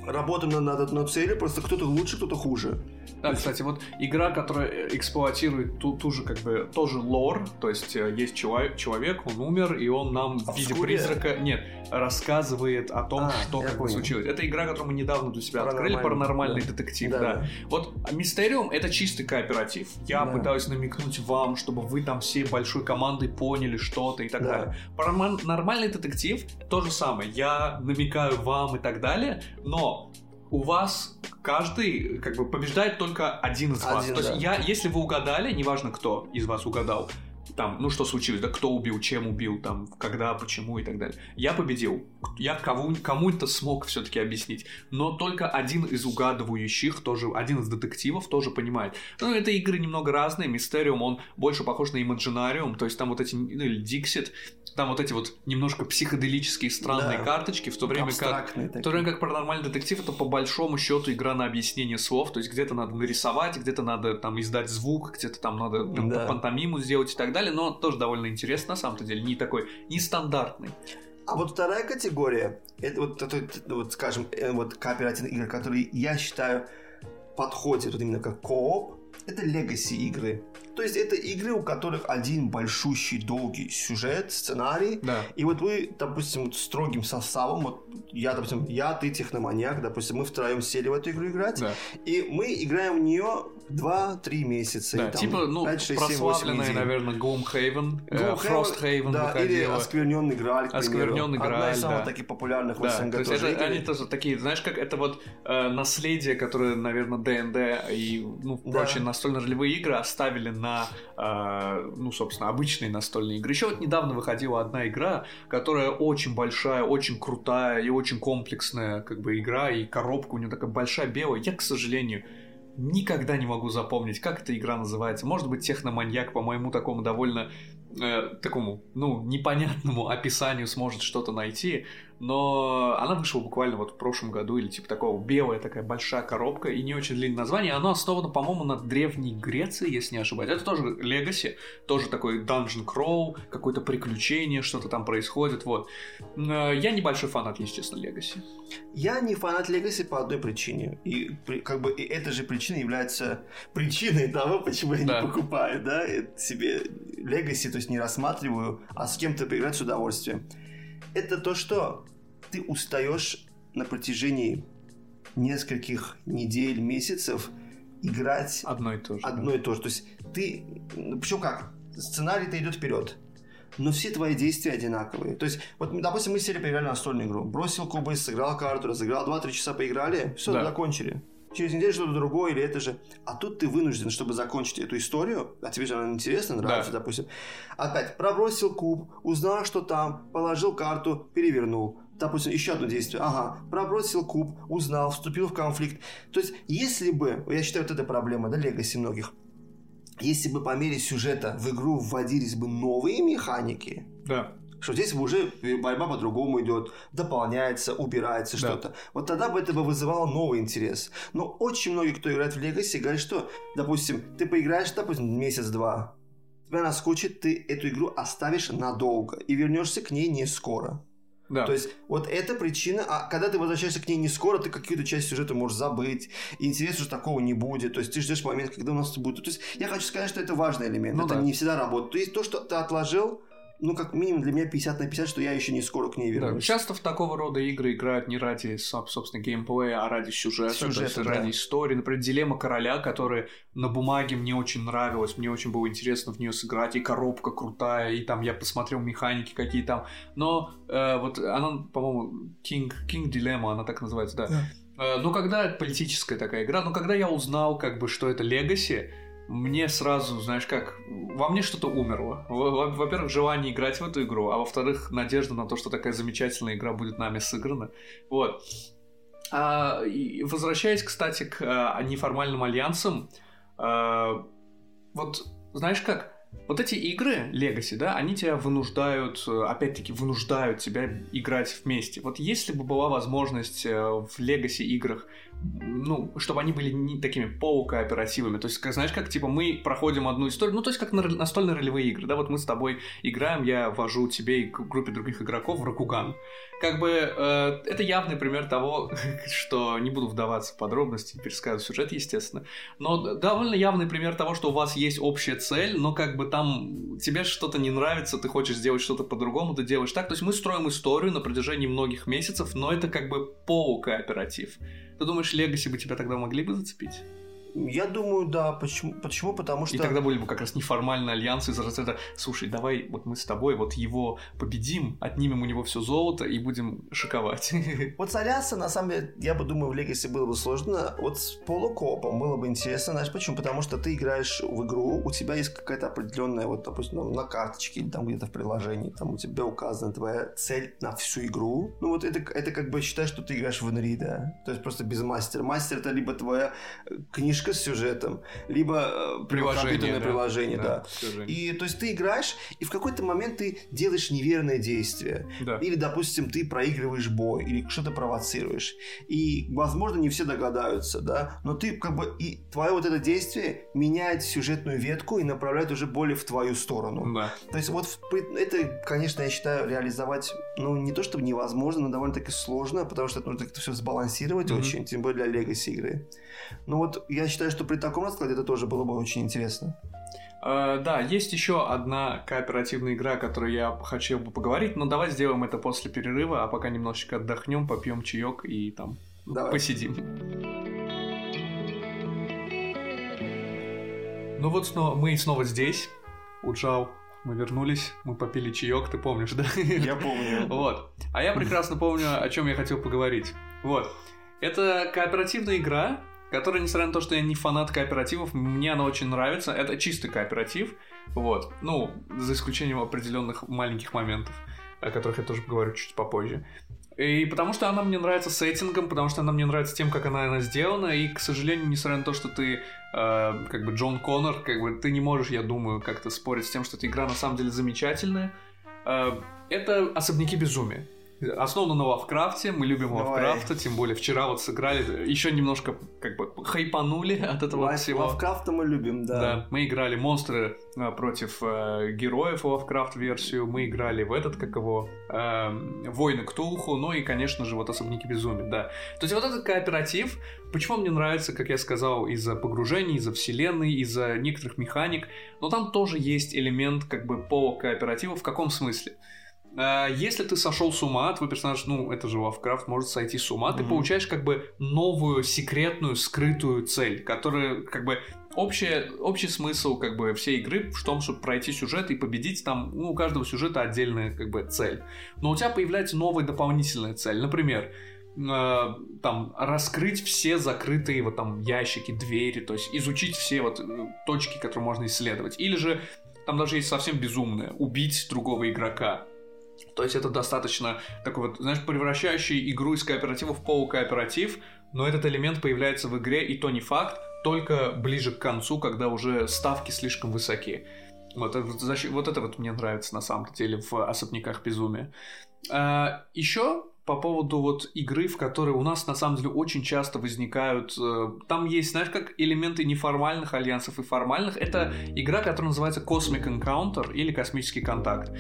работаем над, над целью, просто кто-то лучше, кто-то хуже.
Да, кстати, вот игра, которая эксплуатирует ту, ту же, как бы, тоже лор, то есть э, есть человек, человек, он умер, и он нам в виде призрака, нет, рассказывает о том, а, что как бы случилось. Это игра, которую мы недавно для себя открыли, паранормальный да. детектив, да, да. да. Вот Мистериум это чистый кооператив. Я да. пытаюсь намекнуть вам, чтобы вы там всей большой командой поняли что-то и так да. далее. Паранормальный детектив то же самое. Я намекаю вам и так далее, но у вас каждый как бы побеждает только один из вас. Один, То есть я, если вы угадали, неважно кто из вас угадал, там, ну что случилось, да, кто убил, чем убил, там, когда, почему и так далее. Я победил. Я кому, кому-то смог все-таки объяснить. Но только один из угадывающих, тоже один из детективов тоже понимает. Ну, это игры немного разные. Мистериум, он больше похож на Имаджинариум, то есть там вот эти, ну, или Диксит, там вот эти вот немножко психоделические странные да. карточки, в то время как в то время как паранормальный детектив это по большому счету игра на объяснение слов, то есть где-то надо нарисовать, где-то надо там издать звук, где-то там надо да. пантомиму сделать и так далее, но тоже довольно интересно на самом-то деле, не такой нестандартный.
А вот вторая категория, это вот, это, вот скажем, э, вот кооперативные игры, которые я считаю подходят вот именно как кооп, это легаси игры. То есть это игры, у которых один большущий долгий сюжет, сценарий.
Да.
И вот вы, допустим, строгим составом, вот я, допустим, я, ты техноманьяк, допустим, мы втроем сели в эту игру играть,
Да.
и мы играем в нее 2-3 месяца.
Да,
там
типа, ну,
5, 6, 7, 8
прославленная,
недель.
наверное, Gloomhaven,
Gloomhaven,
Frosthaven
да, или
выходила.
Оскверненный Грааль, к примеру.
Оскверненный
Одна
Грааль,
из самых
да.
таких популярных в
Да,
СНГ
то
тоже
это,
игры.
они тоже такие, знаешь, как это вот э, наследие, которое, наверное, ДНД и ну,
Да.
прочие настольно-ролевые игры оставили на, э, ну, собственно, обычные настольные игры. Еще вот недавно выходила одна игра, которая очень большая, очень крутая и очень комплексная, как бы, игра, и коробка у нее такая большая белая. Я, к сожалению, никогда не могу запомнить, как эта игра называется. Может быть, техноманьяк, по моему такому довольно э, такому, ну, непонятному описанию сможет что-то найти, но она вышла буквально вот в прошлом году или типа такого белая такая большая коробка и не очень длинное название. Оно основано, по-моему, на Древней Греции, если не ошибаюсь. Это тоже Legacy, тоже такой Dungeon Crawl, какое-то приключение, что-то там происходит, вот. Э, Я небольшой фанат, если честно, Legacy.
Я не фанат Legacy по одной причине. И как бы и эта же причина является причиной того, почему я
Да.
не покупаю, да, себе Legacy, то есть не рассматриваю, а с кем-то поиграть с удовольствием. Это то, что ты устаешь на протяжении нескольких недель, месяцев играть
Одно и то же. да.
одно и то же. То есть ты... Причем как? Сценарий-то идет вперед. Но все твои действия одинаковые. То есть, вот, допустим, мы сели, поиграли настольную игру. Бросил кубы, сыграл карту, разыграл, 2-3 часа поиграли, все,
Да.
закончили. Через неделю что-то другое или это же. А тут ты вынужден, чтобы закончить эту историю, а тебе же она интересна, нравится,
Да.
допустим. Опять пробросил куб, узнал, что там, положил карту, перевернул. Допустим, еще одно действие. Ага, пробросил куб, узнал, вступил в конфликт. То есть, если бы, я считаю, вот эта проблема, да, легаси многих, если бы по мере сюжета в игру вводились бы новые механики,
Да.
что здесь бы уже борьба по-другому идет, дополняется, убирается
Да.
что-то. Вот тогда бы это бы вызывало новый интерес. Но очень многие, кто играет в Legacy, говорят, что, допустим, ты поиграешь, допустим, месяц-два, тебя наскучит, ты эту игру оставишь надолго и вернешься к ней не скоро.
Да.
То есть вот эта причина, а когда ты возвращаешься к ней не скоро, ты какую-то часть сюжета можешь забыть, и интереса уже такого не будет, то есть ты ждешь момент, когда у нас это будет. То есть я хочу сказать, что это важный элемент,
Ну
это
да.
не всегда работает. То есть то, что ты отложил, ну как минимум для меня 50 на 50, что я еще не скоро к ней
Да,
вернусь.
часто в такого рода игры играют не ради, соб- собственно, геймплея, а ради сюжета, то
Сюжета,
есть
да.
ради истории. Например, «Дилемма короля», которая на бумаге мне очень нравилась, мне очень было интересно в нее сыграть, и коробка крутая, и там я посмотрел механики какие там. Но э, вот она, по-моему, King, King Dilemma, она так называется, да. Э, Ну, когда политическая такая игра, но когда я узнал, как бы, что это Legacy, мне сразу, знаешь как, во мне что-то умерло. Во- во- Во-первых, желание играть в эту игру, а во-вторых, надежда на то, что такая замечательная игра будет нами сыграна. Вот. А, и возвращаясь, кстати, к а, неформальным альянсам, а, вот знаешь как, вот эти игры Legacy, да, они тебя вынуждают, опять-таки, вынуждают тебя играть вместе. Вот если бы была возможность э, в Legacy играх, ну, чтобы они были не такими полукооперативными, то есть, как, знаешь, как, типа, мы проходим одну историю, ну, то есть, как на, настольные ролевые игры, да, вот мы с тобой играем, я вожу тебе и группе других игроков в Ракуган. Как бы, э, это явный пример того, [laughs] что не буду вдаваться в подробности, пересказывать сюжет, естественно, но довольно явный пример того, что у вас есть общая цель, но как бы там тебе что-то не нравится, ты хочешь сделать что-то по-другому, ты делаешь так. То есть мы строим историю на протяжении многих месяцев, но это как бы полукооператив. Ты думаешь, Legacy бы тебя тогда могли бы зацепить?
Я думаю, да. Почему? Почему? Потому что...
И тогда были бы как раз неформальные альянсы из разряда «Слушай, давай вот мы с тобой вот его победим, отнимем у него все золото и будем шиковать». [laughs]
Вот с Альянса, на самом деле, я бы думаю, в Legacy было бы сложно. Вот с полукопом было бы интересно. Знаешь почему? Потому что ты играешь в игру, у тебя есть какая-то определенная, вот, допустим, ну, на карточке или там где-то в приложении, там у тебя указана твоя цель на всю игру. Ну вот это, это как бы считай, что ты играешь в Инри, да? То есть просто без мастера. Мастер это либо твоя э, книжка с сюжетом, либо э, компьютерное
да.
приложение, да.
приложение.
И то есть ты играешь, и в какой-то момент ты делаешь неверное действие.
Да.
Или, допустим, ты проигрываешь бой, или что-то провоцируешь. И, возможно, не все догадаются, да, но ты как бы и твое вот это действие меняет сюжетную ветку и направляет уже более в твою сторону.
Да.
То есть вот это, конечно, я считаю, реализовать, ну, не то чтобы невозможно, но довольно-таки сложно, потому что это нужно как-то все сбалансировать
Мгм.
очень, тем более для Legacy игры. Но вот я считаю, что при таком раскладе это тоже было бы очень интересно.
Uh, да, есть еще одна кооперативная игра, о которой я хотел бы поговорить, но давай сделаем это после перерыва, а пока немножечко отдохнем, попьем чаек и там давай. посидим. Ну вот снова, мы снова здесь, Уджал, мы вернулись, мы попили чаек, ты помнишь, да?
Я помню. [laughs]
Вот. А я прекрасно помню, о чем я хотел поговорить. Вот. Это кооперативная игра, которая, несмотря на то, что я не фанат кооперативов, мне она очень нравится. Это чистый кооператив. Вот. Ну, за исключением определенных маленьких моментов, о которых я тоже поговорю чуть попозже. И потому что она мне нравится сеттингом, потому что она мне нравится тем, как она, она сделана, и, к сожалению, несмотря на то, что ты э, как бы Джон Коннор, как бы ты не можешь, я думаю, как-то спорить с тем, что эта игра на самом деле замечательная. Э, это особняки безумия. Основано на Лавкрафте, мы любим Лавкрафта, тем более вчера вот сыграли, еще немножко как бы хайпанули от этого Лайф, всего.
Лавкрафта мы любим, да. Да,
мы играли монстры а, против э, героев Лавкрафт версию, мы играли в этот, как его, э, Войны Ктулху, ну и, конечно же, вот Особняки Безумия, да. То есть вот этот кооператив, почему мне нравится, как я сказал, из-за погружений, из-за вселенной, из-за некоторых механик, но там тоже есть элемент как бы по кооперативу, в каком смысле? А, если ты сошел с ума, твой персонаж, ну, это же Лавкрафт, может сойти с ума, mm-hmm. ты получаешь как бы новую, секретную, скрытую цель, которая как бы общая, общий смысл как бы всей игры в том, чтобы пройти сюжет и победить там, ну, у каждого сюжета отдельная как бы цель. Но у тебя появляется новая дополнительная цель. Например, э, там раскрыть все закрытые вот там ящики, двери, то есть изучить все вот э, точки, которые можно исследовать. Или же там даже есть совсем безумное, убить другого игрока. То есть это достаточно такой вот, знаешь, превращающий игру из кооператива в полукооператив, но этот элемент появляется в игре, и то не факт, только ближе к концу, когда уже ставки слишком высоки. Вот, вот это вот мне нравится на самом деле в особняках безумия. А, еще по поводу вот игры, в которой у нас на самом деле очень часто возникают... Э, там есть, знаешь, как элементы неформальных альянсов и формальных. Это игра, которая называется Cosmic Encounter или Космический контакт.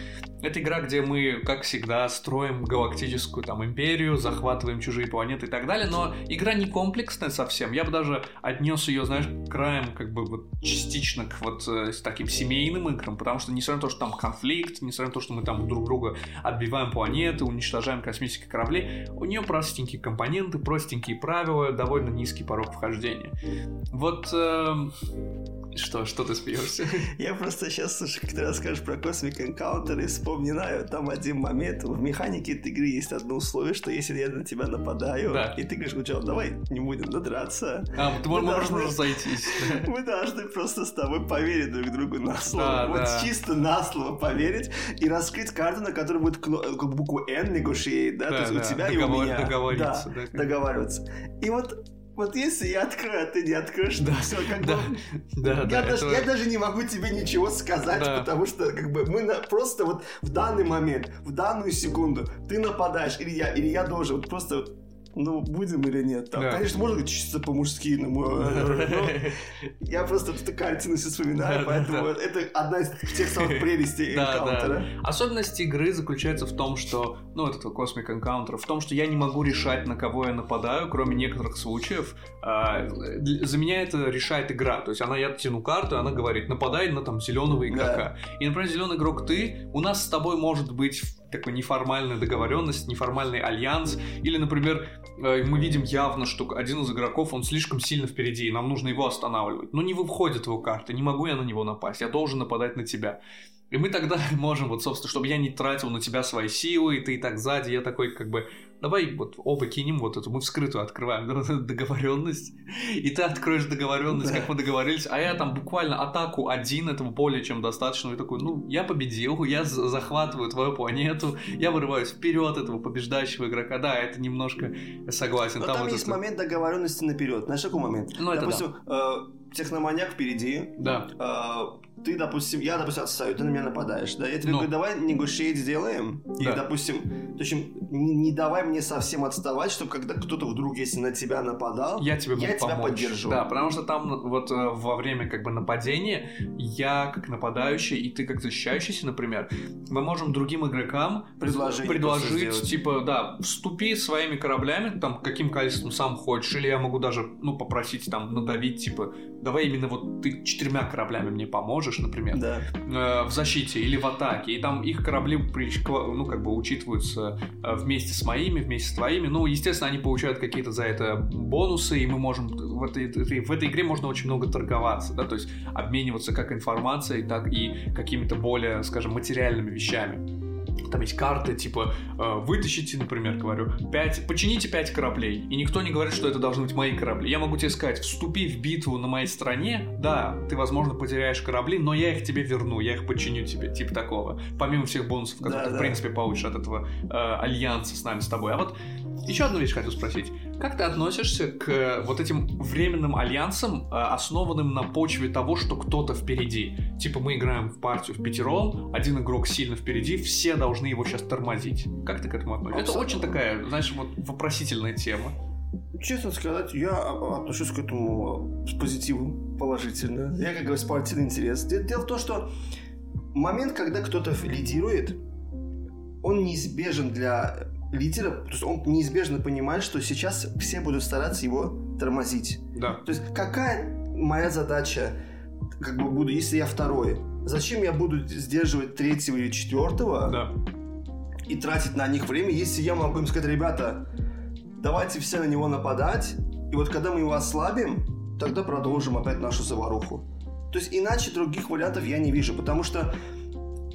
Это игра, где мы, как всегда, строим галактическую там империю, захватываем чужие планеты и так далее, но игра не комплексная совсем. Я бы даже отнес ее, знаешь, краем как бы вот частично к вот э, таким семейным играм, потому что несмотря на то, что там конфликт, несмотря на то, что мы там друг друга отбиваем планеты, уничтожаем космические корабли, у нее простенькие компоненты, простенькие правила, довольно низкий порог вхождения. Вот э, что, что ты смеешься? [laughs]
Я просто сейчас, слушай, как ты расскажешь про Cosmic Encounter и вспоминаю там один момент. В механике этой игры есть одно условие, что если я на тебя нападаю, да. и ты говоришь, Гуджал, давай не будем надраться.
А, мы можешь должны, разойтись. [laughs]
Мы должны просто с тобой поверить друг другу на слово. Да, вот да. чисто на слово поверить и раскрыть карту, на которой будет букву N negotiate, да, да то есть да, у тебя договор, и у меня.
Договориться.
Да, да, договариваться. И вот вот если я открою, а ты не откроешь, да, все как да, бы... Да, я, да, даже, это... я даже не могу тебе ничего сказать, да. потому что как бы мы на, просто вот в данный момент, в данную секунду ты нападаешь, или я, или я должен вот просто ну, будем или нет. Там, да. Конечно, можно чисто по-мужски, но, но я просто эту картину все вспоминаю, поэтому это одна из тех самых прелестей энкаунтера.
Особенность игры заключается в том, что, ну, это Cosmic Encounter, в том, что я не могу решать, на кого я нападаю, кроме некоторых случаев. За меня это решает игра. То есть она, я тяну карту, она говорит, нападай на там зеленого игрока. И, например, зеленый игрок ты, у нас с тобой может быть такой неформальная договоренность, неформальный альянс. Или, например, э, мы видим явно, что один из игроков, он слишком сильно впереди, и нам нужно его останавливать. Но не выходит его карта, не могу я на него напасть, я должен нападать на тебя. И мы тогда [laughs] можем, вот, собственно, чтобы я не тратил на тебя свои силы, и ты и так сзади, я такой, как бы, давай вот оба кинем вот эту, мы вскрытую открываем [laughs] договоренность, и ты откроешь договоренность, да. как мы договорились, а я там буквально атаку один, этого более чем достаточно, и такой, ну, я победил, я захватываю твою планету, я вырываюсь вперед этого побеждающего игрока, да, это немножко, я согласен.
Но там, там есть это... момент договоренности наперед, знаешь, какой момент?
Ну, это
Допустим,
да.
э, техноманьяк впереди,
да.
э, ты, допустим, я, допустим, отстаю, ты на меня нападаешь, да, я тебе ну. говорю, давай негушейт сделаем, да. и, допустим, в общем, не, не давай мне совсем отставать, чтобы когда кто-то вдруг, если на тебя нападал,
я, тебе
я тебя поддержу.
Да, потому что там вот э, во время как бы нападения я как нападающий и ты как защищающийся, например, мы можем другим игрокам предложить, предложить типа, да, вступи своими кораблями, там, каким количеством сам хочешь, или я могу даже, ну, попросить там надавить, типа, давай именно вот ты четырьмя кораблями мне поможешь, служишь, например,
Да.
э, в защите или в атаке, и там их корабли ну, как бы учитываются э, вместе с моими, вместе с твоими. Ну, естественно, они получают какие-то за это бонусы, и мы можем в этой, этой- в этой игре можно очень много торговаться, да, то есть обмениваться как информацией, так и какими-то более, скажем, материальными вещами. Там есть карты, типа, э, вытащите, например, говорю, 5, почините 5 кораблей. И никто не говорит, что это должны быть мои корабли. Я могу тебе сказать, вступи в битву на моей стороне, да, ты, возможно, потеряешь корабли, но я их тебе верну, я их починю тебе, типа такого. Помимо всех бонусов, которые
Да,
ты, в
да.
принципе, получишь от этого э, альянса с нами, с тобой. А вот еще одну вещь хотел спросить. Как ты относишься к э, вот этим временным альянсам, э, основанным на почве того, что кто-то впереди? Типа мы играем в партию в пятером, один игрок сильно впереди, все должны его сейчас тормозить. Как ты к этому относишься? Это
Абсолютно.
очень такая, знаешь, вот вопросительная тема.
Честно сказать, я отношусь к этому с позитивом, положительно. Я, как говорю, спортивный интерес. Де- Дело в том, что момент, когда кто-то лидирует, он неизбежен для лидера, то есть он неизбежно понимает, что сейчас все будут стараться его тормозить.
Да.
То есть какая моя задача, как бы буду, если я второй? Зачем я буду сдерживать третьего или четвертого?
Да.
и тратить на них время, если я могу им сказать, ребята, давайте все на него нападать, и вот когда мы его ослабим, тогда продолжим опять нашу заваруху. То есть иначе других вариантов я не вижу, потому что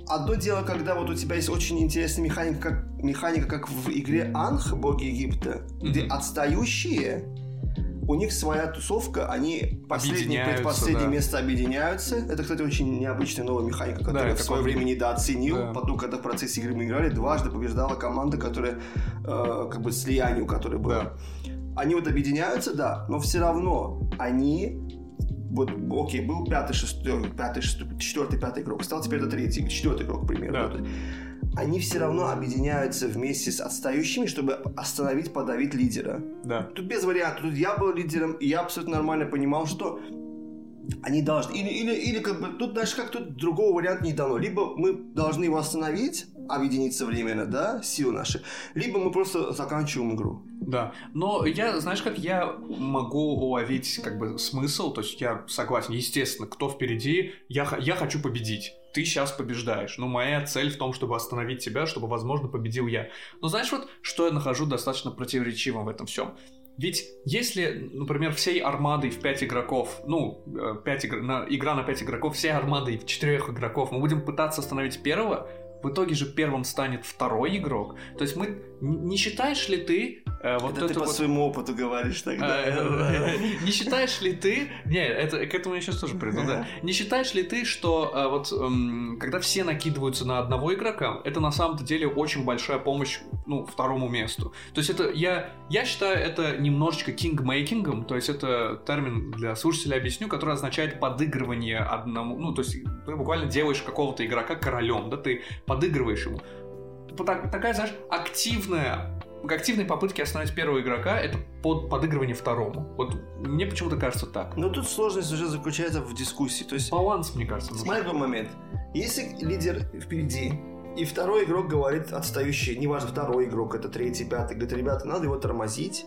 одно дело, когда вот у тебя есть очень интересная механика, как, механика, как в игре Анх, Боги Египта, где
Мгм.
отстающие, у них своя тусовка, они последнее, предпоследнее
да.
место объединяются. Это, кстати, очень необычная новая механика, которую я
это
в свое время недооценил.
Да.
Потом, когда в процессе игры мы играли, дважды побеждала команда, которая э, как бы слиянию, которая была.
Да.
Они вот объединяются, да, но все равно они вот, окей, был пятый, шестой, пятый, шестой, четвертый, пятый игрок, стал теперь это третий, четвертый игрок, к примеру.
Да.
Вот. Они все равно объединяются вместе с отстающими, чтобы остановить, подавить лидера.
Да.
Тут без вариантов. Тут я был лидером, и я абсолютно нормально понимал, что они должны... Или, или, или как бы... Тут, знаешь, как тут другого варианта не дано. Либо мы должны его остановить, объединиться временно, да, силы наши, либо мы просто заканчиваем игру.
Да, но я, знаешь, как я могу уловить как бы смысл, то есть я согласен, естественно, кто впереди, я, я хочу победить. Ты сейчас побеждаешь. Но моя цель в том, чтобы остановить тебя, чтобы, возможно, победил я. Но знаешь вот, что я нахожу достаточно противоречивым в этом всем? Ведь если, например, всей армадой в 5 игроков, ну, 5 игр... на... игра на 5 игроков, всей армадой в 4 игроков, мы будем пытаться остановить первого, в итоге же первым станет второй игрок. То есть мы... Не считаешь ли ты э, вот
Это ты
эту
по
вот-
своему опыту говоришь тогда.
Э, Не считаешь ли ты... Не, это, к этому я сейчас тоже приду, да. Не считаешь ли ты, что э, вот эм, когда все накидываются на одного игрока, это на самом деле очень большая помощь, ну, второму месту. То есть это, я, я считаю это немножечко кингмейкингом, то есть это термин для слушателя объясню, который означает подыгрывание одному, ну, то есть ты буквально делаешь какого-то игрока королем, да, ты подыгрываешь ему. Так- такая, знаешь, активная к активной попытке остановить первого игрока это под подыгрывание второму. Вот мне почему-то кажется так.
Но тут сложность уже заключается в дискуссии. То есть,
Баланс, мне кажется, нужен.
смотри какой момент. Если лидер впереди, и второй игрок говорит отстающий, неважно, второй игрок, это третий, пятый, говорит, ребята, надо его тормозить.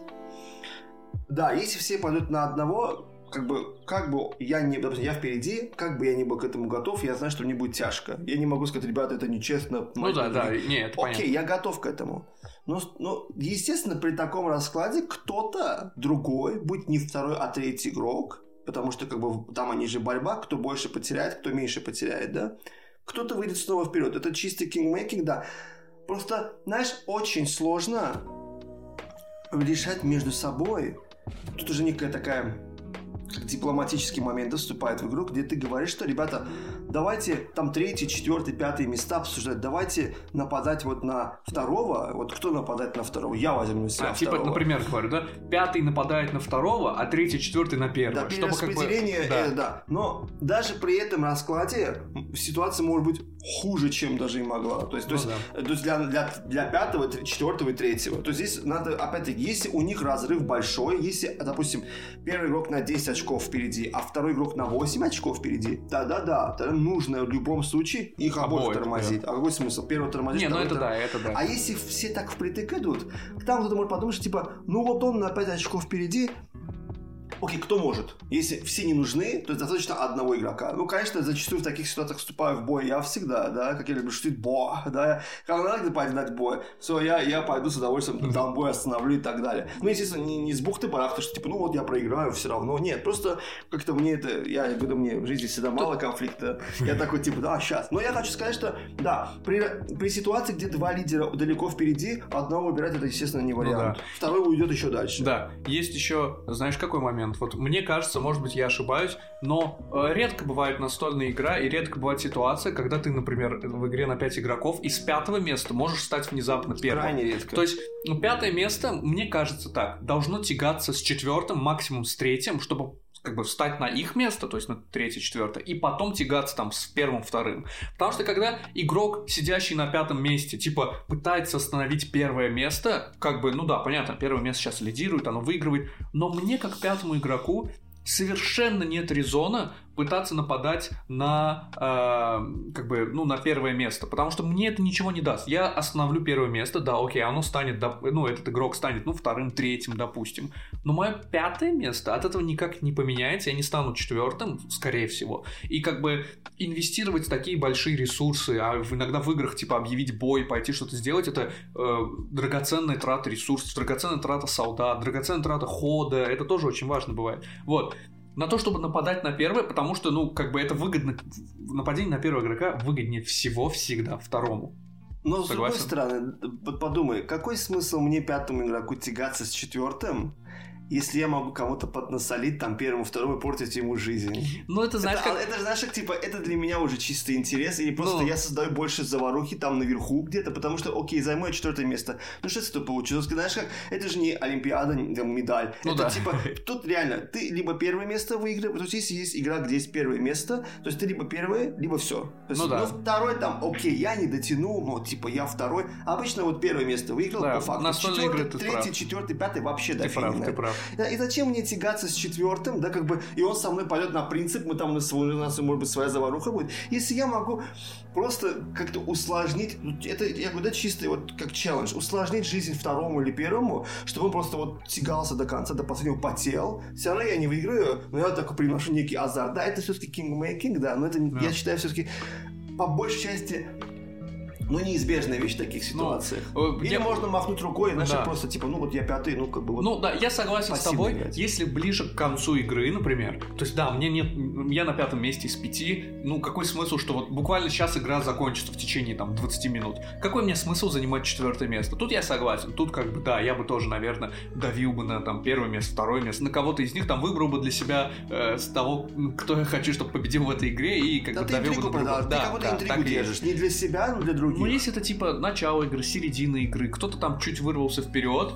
Да, если все пойдут на одного, как бы, как бы я не, допустим, я впереди, как бы я не был к этому готов, я знаю, что мне будет тяжко. Я не могу сказать, ребята, это нечестно.
Ну да, да, не, это
Окей,
понятно.
я готов к этому. Но, но, естественно, при таком раскладе кто-то другой, будь не второй, а третий игрок, потому что как бы там они же борьба, кто больше потеряет, кто меньше потеряет, да? Кто-то выйдет снова вперед. Это чистый кингмейкинг, да. Просто, знаешь, очень сложно решать между собой. Тут уже некая такая дипломатический момент вступает в игру, где ты говоришь, что, ребята, давайте там третий, четвертый, пятый места обсуждать, давайте нападать вот на второго, вот кто нападает на второго, я возьму на себя
А, типа, например, говорю, да, пятый нападает на второго, а третий, четвертый на первого.
Да,
чтобы как бы-
перераспределение,
да.
э, да. Но даже при этом раскладе ситуация может быть хуже, чем даже и могла. То есть, то
Ну
есть,
да.
э, то есть для, для, для пятого, четвертого и третьего. То есть здесь надо, опять-таки, если у них разрыв большой, если, допустим, первый игрок на 10 очков впереди, а второй игрок на 8 очков впереди, да-да-да, тогда нужно в любом случае их обоих,
Обоих,
тормозить. А какой смысл? Первого тормозить,
Не, ну это да, это да.
а если все так впритык идут, там кто-то может подумать, что типа, ну вот он на 5 очков впереди, окей, кто может? Если все не нужны, то достаточно одного игрока. Ну, конечно, зачастую в таких ситуациях вступаю в бой я всегда, да, как я люблю шутить, бо, да, когда надо пойти дать бой, все, я, я пойду с удовольствием дам бой, остановлю и так далее. Ну, естественно, не, не с бухты-барахты, что типа, ну вот я проиграю все равно. Нет, просто как-то мне это, я говорю, мне в жизни всегда мало конфликта. Я такой типа, да, сейчас. Но я хочу сказать, что да, при, при ситуации, где два лидера далеко впереди, одного выбирать это, естественно, не вариант. Ну, да. Второй уйдет еще дальше.
Да, есть еще, знаешь, какой момент? Вот мне кажется, может быть, я ошибаюсь, но э, редко бывает настольная игра и редко бывает ситуация, когда ты, например, в игре на 5 игроков из пятого места можешь стать внезапно первым.
Крайне редко.
То есть ну, пятое место, мне кажется так, должно тягаться с четвертым, максимум с третьим, чтобы как бы встать на их место, то есть на третье, четвертое, и потом тягаться там с первым, вторым. Потому что когда игрок, сидящий на пятом месте, типа пытается остановить первое место, как бы, ну да, понятно, первое место сейчас лидирует, оно выигрывает, но мне как пятому игроку совершенно нет резона пытаться нападать на, э, как бы, ну, на первое место, потому что мне это ничего не даст. Я остановлю первое место, да, окей, оно станет, ну, этот игрок станет, ну, вторым, третьим, допустим. Но мое пятое место от этого никак не поменяется, я не стану четвертым, скорее всего. И как бы инвестировать такие большие ресурсы, а иногда в играх, типа, объявить бой, пойти что-то сделать, это э, драгоценная трата ресурсов, драгоценная трата солдат, драгоценная трата хода, это тоже очень важно бывает. Вот на то, чтобы нападать на первое, потому что, ну, как бы это выгодно, нападение на первого игрока выгоднее всего всегда второму.
Но Согласен? с другой стороны, подумай, какой смысл мне пятому игроку тягаться с четвертым, если я могу кому-то поднасолить там первому, второму портить ему жизнь.
Ну, это знаешь,
это, как... это знаешь, как типа, это для меня уже чистый интерес, или просто ну... я создаю больше заварухи там наверху где-то, потому что, окей, займу я четвертое место. Ну, что с этого получилось? Знаешь, как, это же не Олимпиада, там, медаль. Ну, это да. типа, [laughs] тут реально, ты либо первое место выигрываешь, то есть если есть игра, где есть первое место, то есть ты либо первое, либо все. То есть, ну, да. ну, второй там, окей, я не дотянул, но типа я второй. Обычно вот первое место выиграл да, по факту. Четвертый, третий, четвертый, пятый вообще
ты дофиг. Прав, ты прав.
И зачем мне тягаться с четвертым, да, как бы, и он со мной пойдет на принцип, мы там, у нас, у нас может быть, своя заваруха будет. Если я могу просто как-то усложнить, ну, это, я говорю, да, чисто вот как челлендж, усложнить жизнь второму или первому, чтобы он просто вот тягался до конца, до последнего потел. Все равно я не выиграю, но я такой приношу некий азарт. Да, это все-таки кингмейкинг, да, но это, да. я считаю, все-таки по большей части ну, неизбежная вещь в таких ну, ситуациях. Ну, Или я... можно махнуть рукой, знаешь, да. просто типа, ну вот я пятый, ну как бы вот.
Ну да, я согласен с тобой. Играть. Если ближе к концу игры, например, то есть да, мне нет, я на пятом месте из пяти, ну какой смысл, что вот буквально сейчас игра закончится в течение там 20 минут. Какой мне смысл занимать четвертое место? Тут я согласен, тут как бы да, я бы тоже, наверное, давил бы на там первое место, второе место, на кого-то из них там выбрал бы для себя э, с того, кто я хочу, чтобы победил в этой игре и как
да
бы давил бы
на Да, ты кого-то да, интригу держишь, не для себя, но для других.
Ну, если это типа начало игры, середина игры, кто-то там чуть вырвался вперед,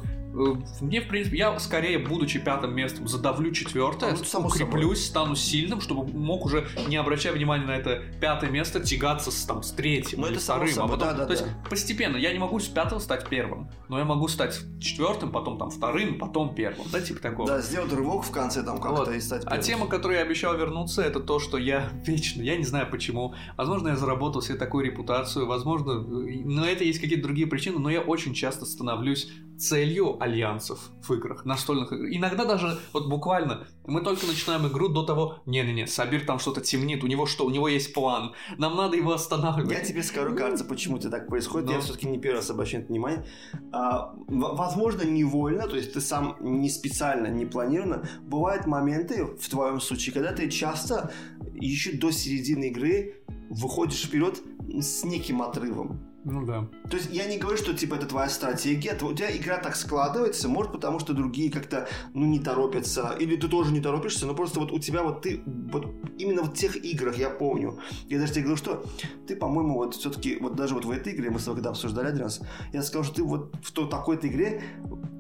мне, в принципе, я скорее, будучи пятым местом, задавлю четвертое, а, ну, укреплюсь, стану сильным, чтобы мог уже, не обращая внимания на это пятое место, тягаться с, там, с третьим ну, или это вторым. Само а потом, да, да, то есть постепенно я не могу с пятого стать первым, но я могу стать четвертым, потом там вторым, потом первым. Да, типа такого.
Да, сделать рывок в конце там как-то вот. и стать а
первым. А тема, которую я обещал вернуться, это то, что я [laughs] вечно, я не знаю почему, возможно, я заработал себе такую репутацию, возможно, на это есть какие-то другие причины, но я очень часто становлюсь целью альянсов в играх, настольных играх. Иногда даже, вот буквально, мы только начинаем игру до того, не-не-не, Сабир там что-то темнит, у него что, у него есть план, нам надо его останавливать.
Я тебе скажу, кажется, почему это так происходит, Но... я все-таки не первый раз обращаю внимание. А, возможно, невольно, то есть ты сам не специально, не планированно, бывают моменты, в твоем случае, когда ты часто еще до середины игры выходишь вперед с неким отрывом.
Ну да.
То есть я не говорю, что типа это твоя стратегия, у тебя игра так складывается, может потому что другие как-то ну не торопятся, или ты тоже не торопишься, но просто вот у тебя вот ты вот именно в тех играх я помню, я даже тебе говорю, что ты, по-моему, вот все-таки вот даже вот в этой игре мы с тобой когда обсуждали один раз, я сказал, что ты вот в той такой-то игре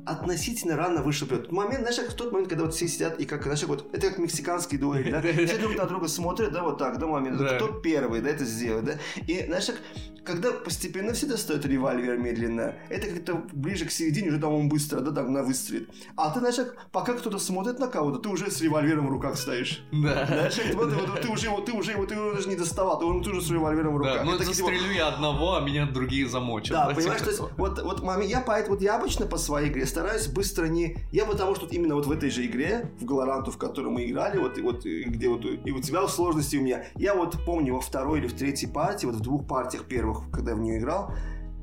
относительно рано вышел вперед. Момент, знаешь, как в тот момент, когда вот все сидят и как, знаешь, вот это как мексиканский дуэль, да, [laughs] все друг на друга смотрят, да, вот так, да, момент, кто первый, да, это сделает, да, и, знаешь, как когда постепенно все достают револьвер медленно, это как-то ближе к середине, уже там он быстро, да, там на выстрелит. А ты, знаешь, пока кто-то смотрит на кого-то, ты уже с револьвером в руках стоишь. Да. Знаешь, вот, вот, ты уже его, ты уже его, ты его даже не доставал, ты, уже с револьвером в руках. Да,
ну это застрелю типа... я одного, а меня другие замочат.
Да, понимаешь, то есть, вот, вот, маме, я поэтому, вот я обычно по своей игре стараюсь быстро не... Я потому что именно вот в этой же игре, в Галаранту, в которую мы играли, вот, вот где вот и у тебя сложности, у меня, я вот помню во второй или в третьей партии, вот в двух партиях первых, когда я в нее играл,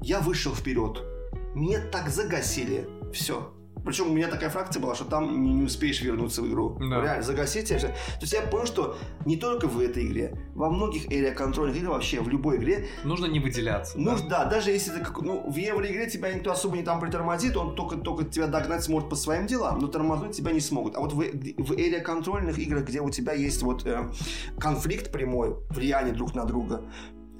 я вышел вперед. Мне так загасили. Все. Причем у меня такая фракция была, что там не, не успеешь вернуться в игру. Да. Реально, загасить. То есть я понял, что не только в этой игре, во многих area контрольных играх, вообще в любой игре...
Нужно не выделяться.
Нужно, да, да даже если ты, ну, в евроигре тебя никто особо не там притормозит, он только, только тебя догнать сможет по своим делам, но тормознуть тебя не смогут. А вот в, в area контрольных играх, где у тебя есть вот э, конфликт прямой, влияние друг на друга,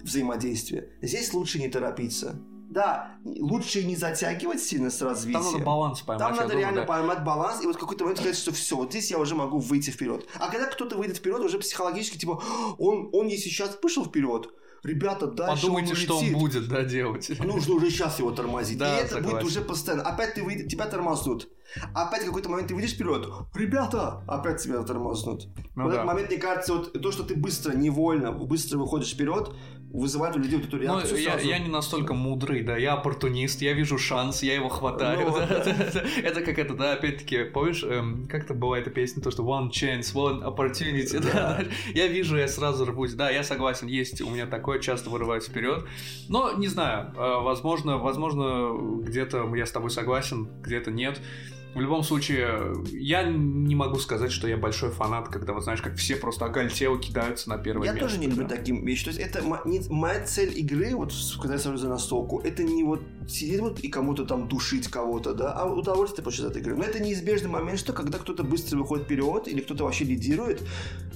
взаимодействие, здесь лучше не торопиться да, лучше не затягивать сильно с развитием.
Там надо баланс поймать.
Там надо думаю, реально да. поймать баланс, и вот какой-то момент сказать, что все, вот здесь я уже могу выйти вперед. А когда кто-то выйдет вперед, уже психологически, типа, он, он если сейчас вышел вперед, ребята, дальше
Подумайте,
он
что он будет, да, делать.
Нужно уже сейчас его тормозить. Да, и это согласен. будет уже постоянно. Опять ты выйдешь, тебя тормознут. Опять в какой-то момент ты выйдешь вперед, ребята, опять тебя тормознут. Ну, в да. этот момент, мне кажется, вот то, что ты быстро, невольно, быстро выходишь вперед, вызывает у людей вот эту ну, реакцию.
Ну, я, я не настолько мудрый, да, я оппортунист, я вижу шанс, я его хватаю. Ну, да, да. Это, это как это, да, опять-таки, помнишь, эм, как-то бывает эта песня, то, что one chance, one opportunity, да. да. Я вижу, я сразу рвусь, да, я согласен, есть у меня такое, часто вырываюсь вперед, но не знаю, э, возможно, возможно, где-то я с тобой согласен, где-то нет. В любом случае, я не могу сказать, что я большой фанат, когда, вот знаешь, как все просто оголтело кидаются на первое
я
место.
Я тоже не люблю да. таким вещи. То есть это не, моя цель игры, вот когда я сажусь за настолку, это не вот сидеть вот и кому-то там душить кого-то, да, а удовольствие получить от игры. Но это неизбежный момент, что когда кто-то быстро выходит вперед или кто-то вообще лидирует,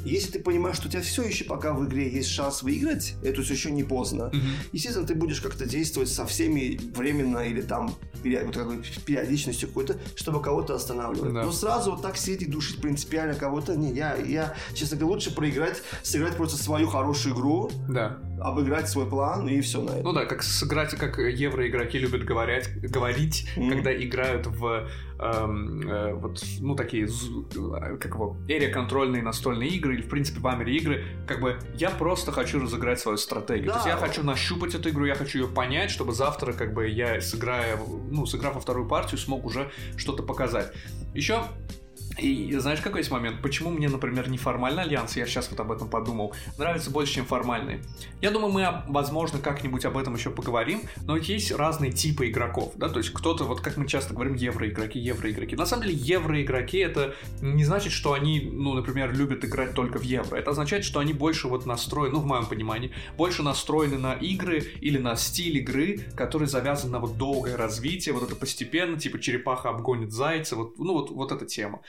если ты понимаешь, что у тебя все еще пока в игре есть шанс выиграть, это все еще не поздно. Угу. Естественно, ты будешь как-то действовать со всеми временно или там вот какой периодичностью какой-то, чтобы кого-то останавливать. Да. Но сразу вот так сидеть и душить принципиально кого-то, не, я, я, честно говоря, лучше проиграть, сыграть просто свою хорошую игру,
да.
Обыграть свой план и все на этом.
Ну да, как сыграть, как евроигроки любят говорить, говорить mm-hmm. когда играют в эм, э, вот, ну, такие, как его, эрия-контрольные настольные игры, или, в принципе, в Амере игры, как бы, я просто хочу разыграть свою стратегию. Да. То есть я хочу нащупать эту игру, я хочу ее понять, чтобы завтра, как бы, я, сыграя, ну, сыграв во вторую партию, смог уже что-то показать. Еще и знаешь, какой есть момент? Почему мне, например, неформальный альянс, я сейчас вот об этом подумал, нравится больше, чем формальный? Я думаю, мы, возможно, как-нибудь об этом еще поговорим, но есть разные типы игроков, да, то есть кто-то, вот как мы часто говорим, евроигроки, евроигроки. На самом деле, евроигроки это не значит, что они, ну, например, любят играть только в евро. Это означает, что они больше вот настроены, ну, в моем понимании, больше настроены на игры или на стиль игры, который завязан на вот долгое развитие, вот это постепенно, типа черепаха обгонит зайца, вот, ну, вот, вот эта тема.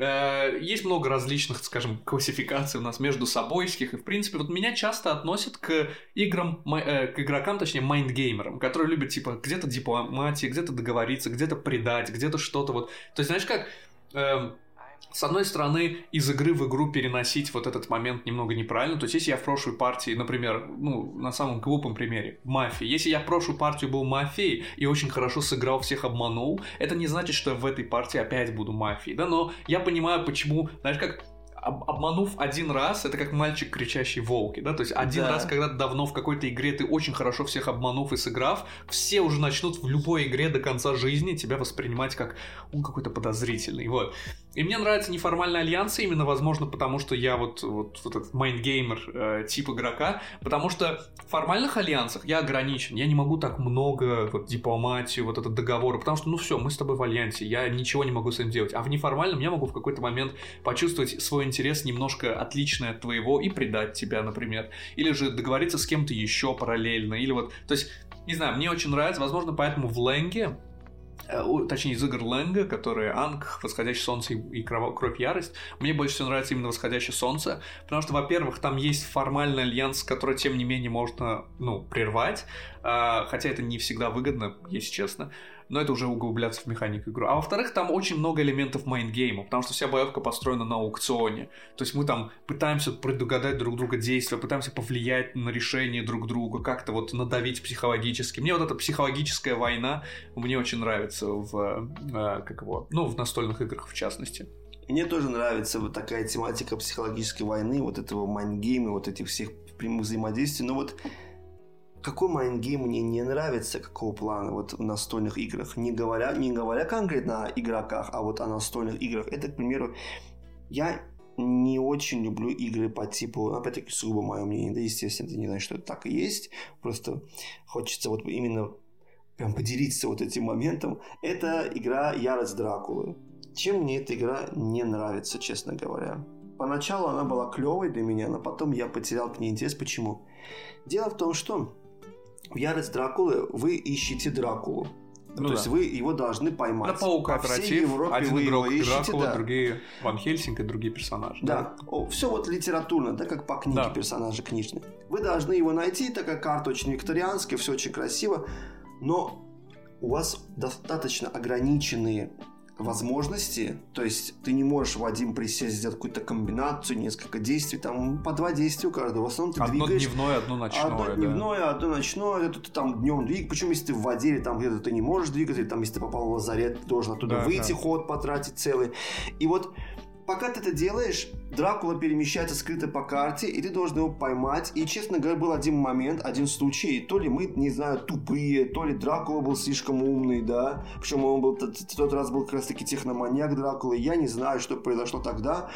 Э, есть много различных, скажем, классификаций у нас между собойских, и, в принципе, вот меня часто относят к играм, э, к игрокам, точнее, майндгеймерам, которые любят, типа, где-то дипломатии, где-то договориться, где-то предать, где-то что-то вот. То есть, знаешь как, эм, с одной стороны, из игры в игру переносить вот этот момент немного неправильно. То есть, если я в прошлой партии, например, ну, на самом глупом примере, мафии, если я в прошлую партию был мафией и очень хорошо сыграл, всех обманул, это не значит, что в этой партии опять буду мафией, да, но я понимаю, почему, знаешь, как об, обманув один раз, это как мальчик кричащий волки, да, то есть один да. раз, когда давно в какой-то игре ты очень хорошо всех обманув и сыграв, все уже начнут в любой игре до конца жизни тебя воспринимать как он какой-то подозрительный, вот. И мне нравятся неформальные альянсы именно, возможно, потому что я вот, вот, вот этот mind gamer э, тип игрока, потому что в формальных альянсах я ограничен, я не могу так много вот дипломатию, вот этот договор, потому что, ну все, мы с тобой в альянсе, я ничего не могу с этим делать, а в неформальном я могу в какой-то момент почувствовать свой интерес немножко отличный от твоего и предать тебя, например, или же договориться с кем-то еще параллельно, или вот, то есть, не знаю, мне очень нравится, возможно, поэтому в Лэнге точнее из игр Лэнга, которые Анх, Восходящее Солнце и Кровь и Ярость, мне больше всего нравится именно Восходящее Солнце, потому что, во-первых, там есть формальный альянс, который, тем не менее, можно, ну, прервать, а, хотя это не всегда выгодно, если честно но это уже углубляться в механику игры. А во-вторых, там очень много элементов майндгейма, потому что вся боевка построена на аукционе. То есть мы там пытаемся предугадать друг друга действия, пытаемся повлиять на решение друг друга, как-то вот надавить психологически. Мне вот эта психологическая война мне очень нравится в, э, как его, ну, в настольных играх в частности.
Мне тоже нравится вот такая тематика психологической войны, вот этого майндгейма, вот этих всех прямых взаимодействий. Но вот какой mind game мне не нравится, какого плана вот в настольных играх, не говоря, не говоря конкретно о игроках, а вот о настольных играх, это, к примеру, я не очень люблю игры по типу, опять-таки, сугубо мое мнение, да, естественно, ты не знаешь, что это так и есть, просто хочется вот именно прям поделиться вот этим моментом. Это игра Ярость Дракулы. Чем мне эта игра не нравится, честно говоря? Поначалу она была клевой для меня, но потом я потерял к ней интерес. Почему? Дело в том, что в Ярость Дракулы вы ищете Дракулу. Ну, то да. есть вы его должны поймать.
Это паук кооператив, Европе один вы игрок его ищете, Дракула, да. другие Ван Хельсинг и другие персонажи.
Да, да. О, все вот литературно, да, как по книге да. персонажи книжные. Вы должны его найти, такая карта очень викторианская, все очень красиво, но у вас достаточно ограниченные возможности, то есть ты не можешь в один присесть сделать какую-то комбинацию, несколько действий, там по два действия у каждого. В основном ты
одно
двигаешь...
дневное, одно ночное.
Одно дневное, да. одно ночное, это ты там днем двигаешь. Причем если ты в воде или там где-то ты не можешь двигаться, или там если ты попал в лазарет, ты должен оттуда да, выйти, да. ход потратить целый. И вот пока ты это делаешь, Дракула перемещается скрыто по карте, и ты должен его поймать. И, честно говоря, был один момент, один случай. То ли мы, не знаю, тупые, то ли Дракула был слишком умный, да. Причем он был, тот, раз был как раз таки техноманьяк Дракулы. Я не знаю, что произошло тогда.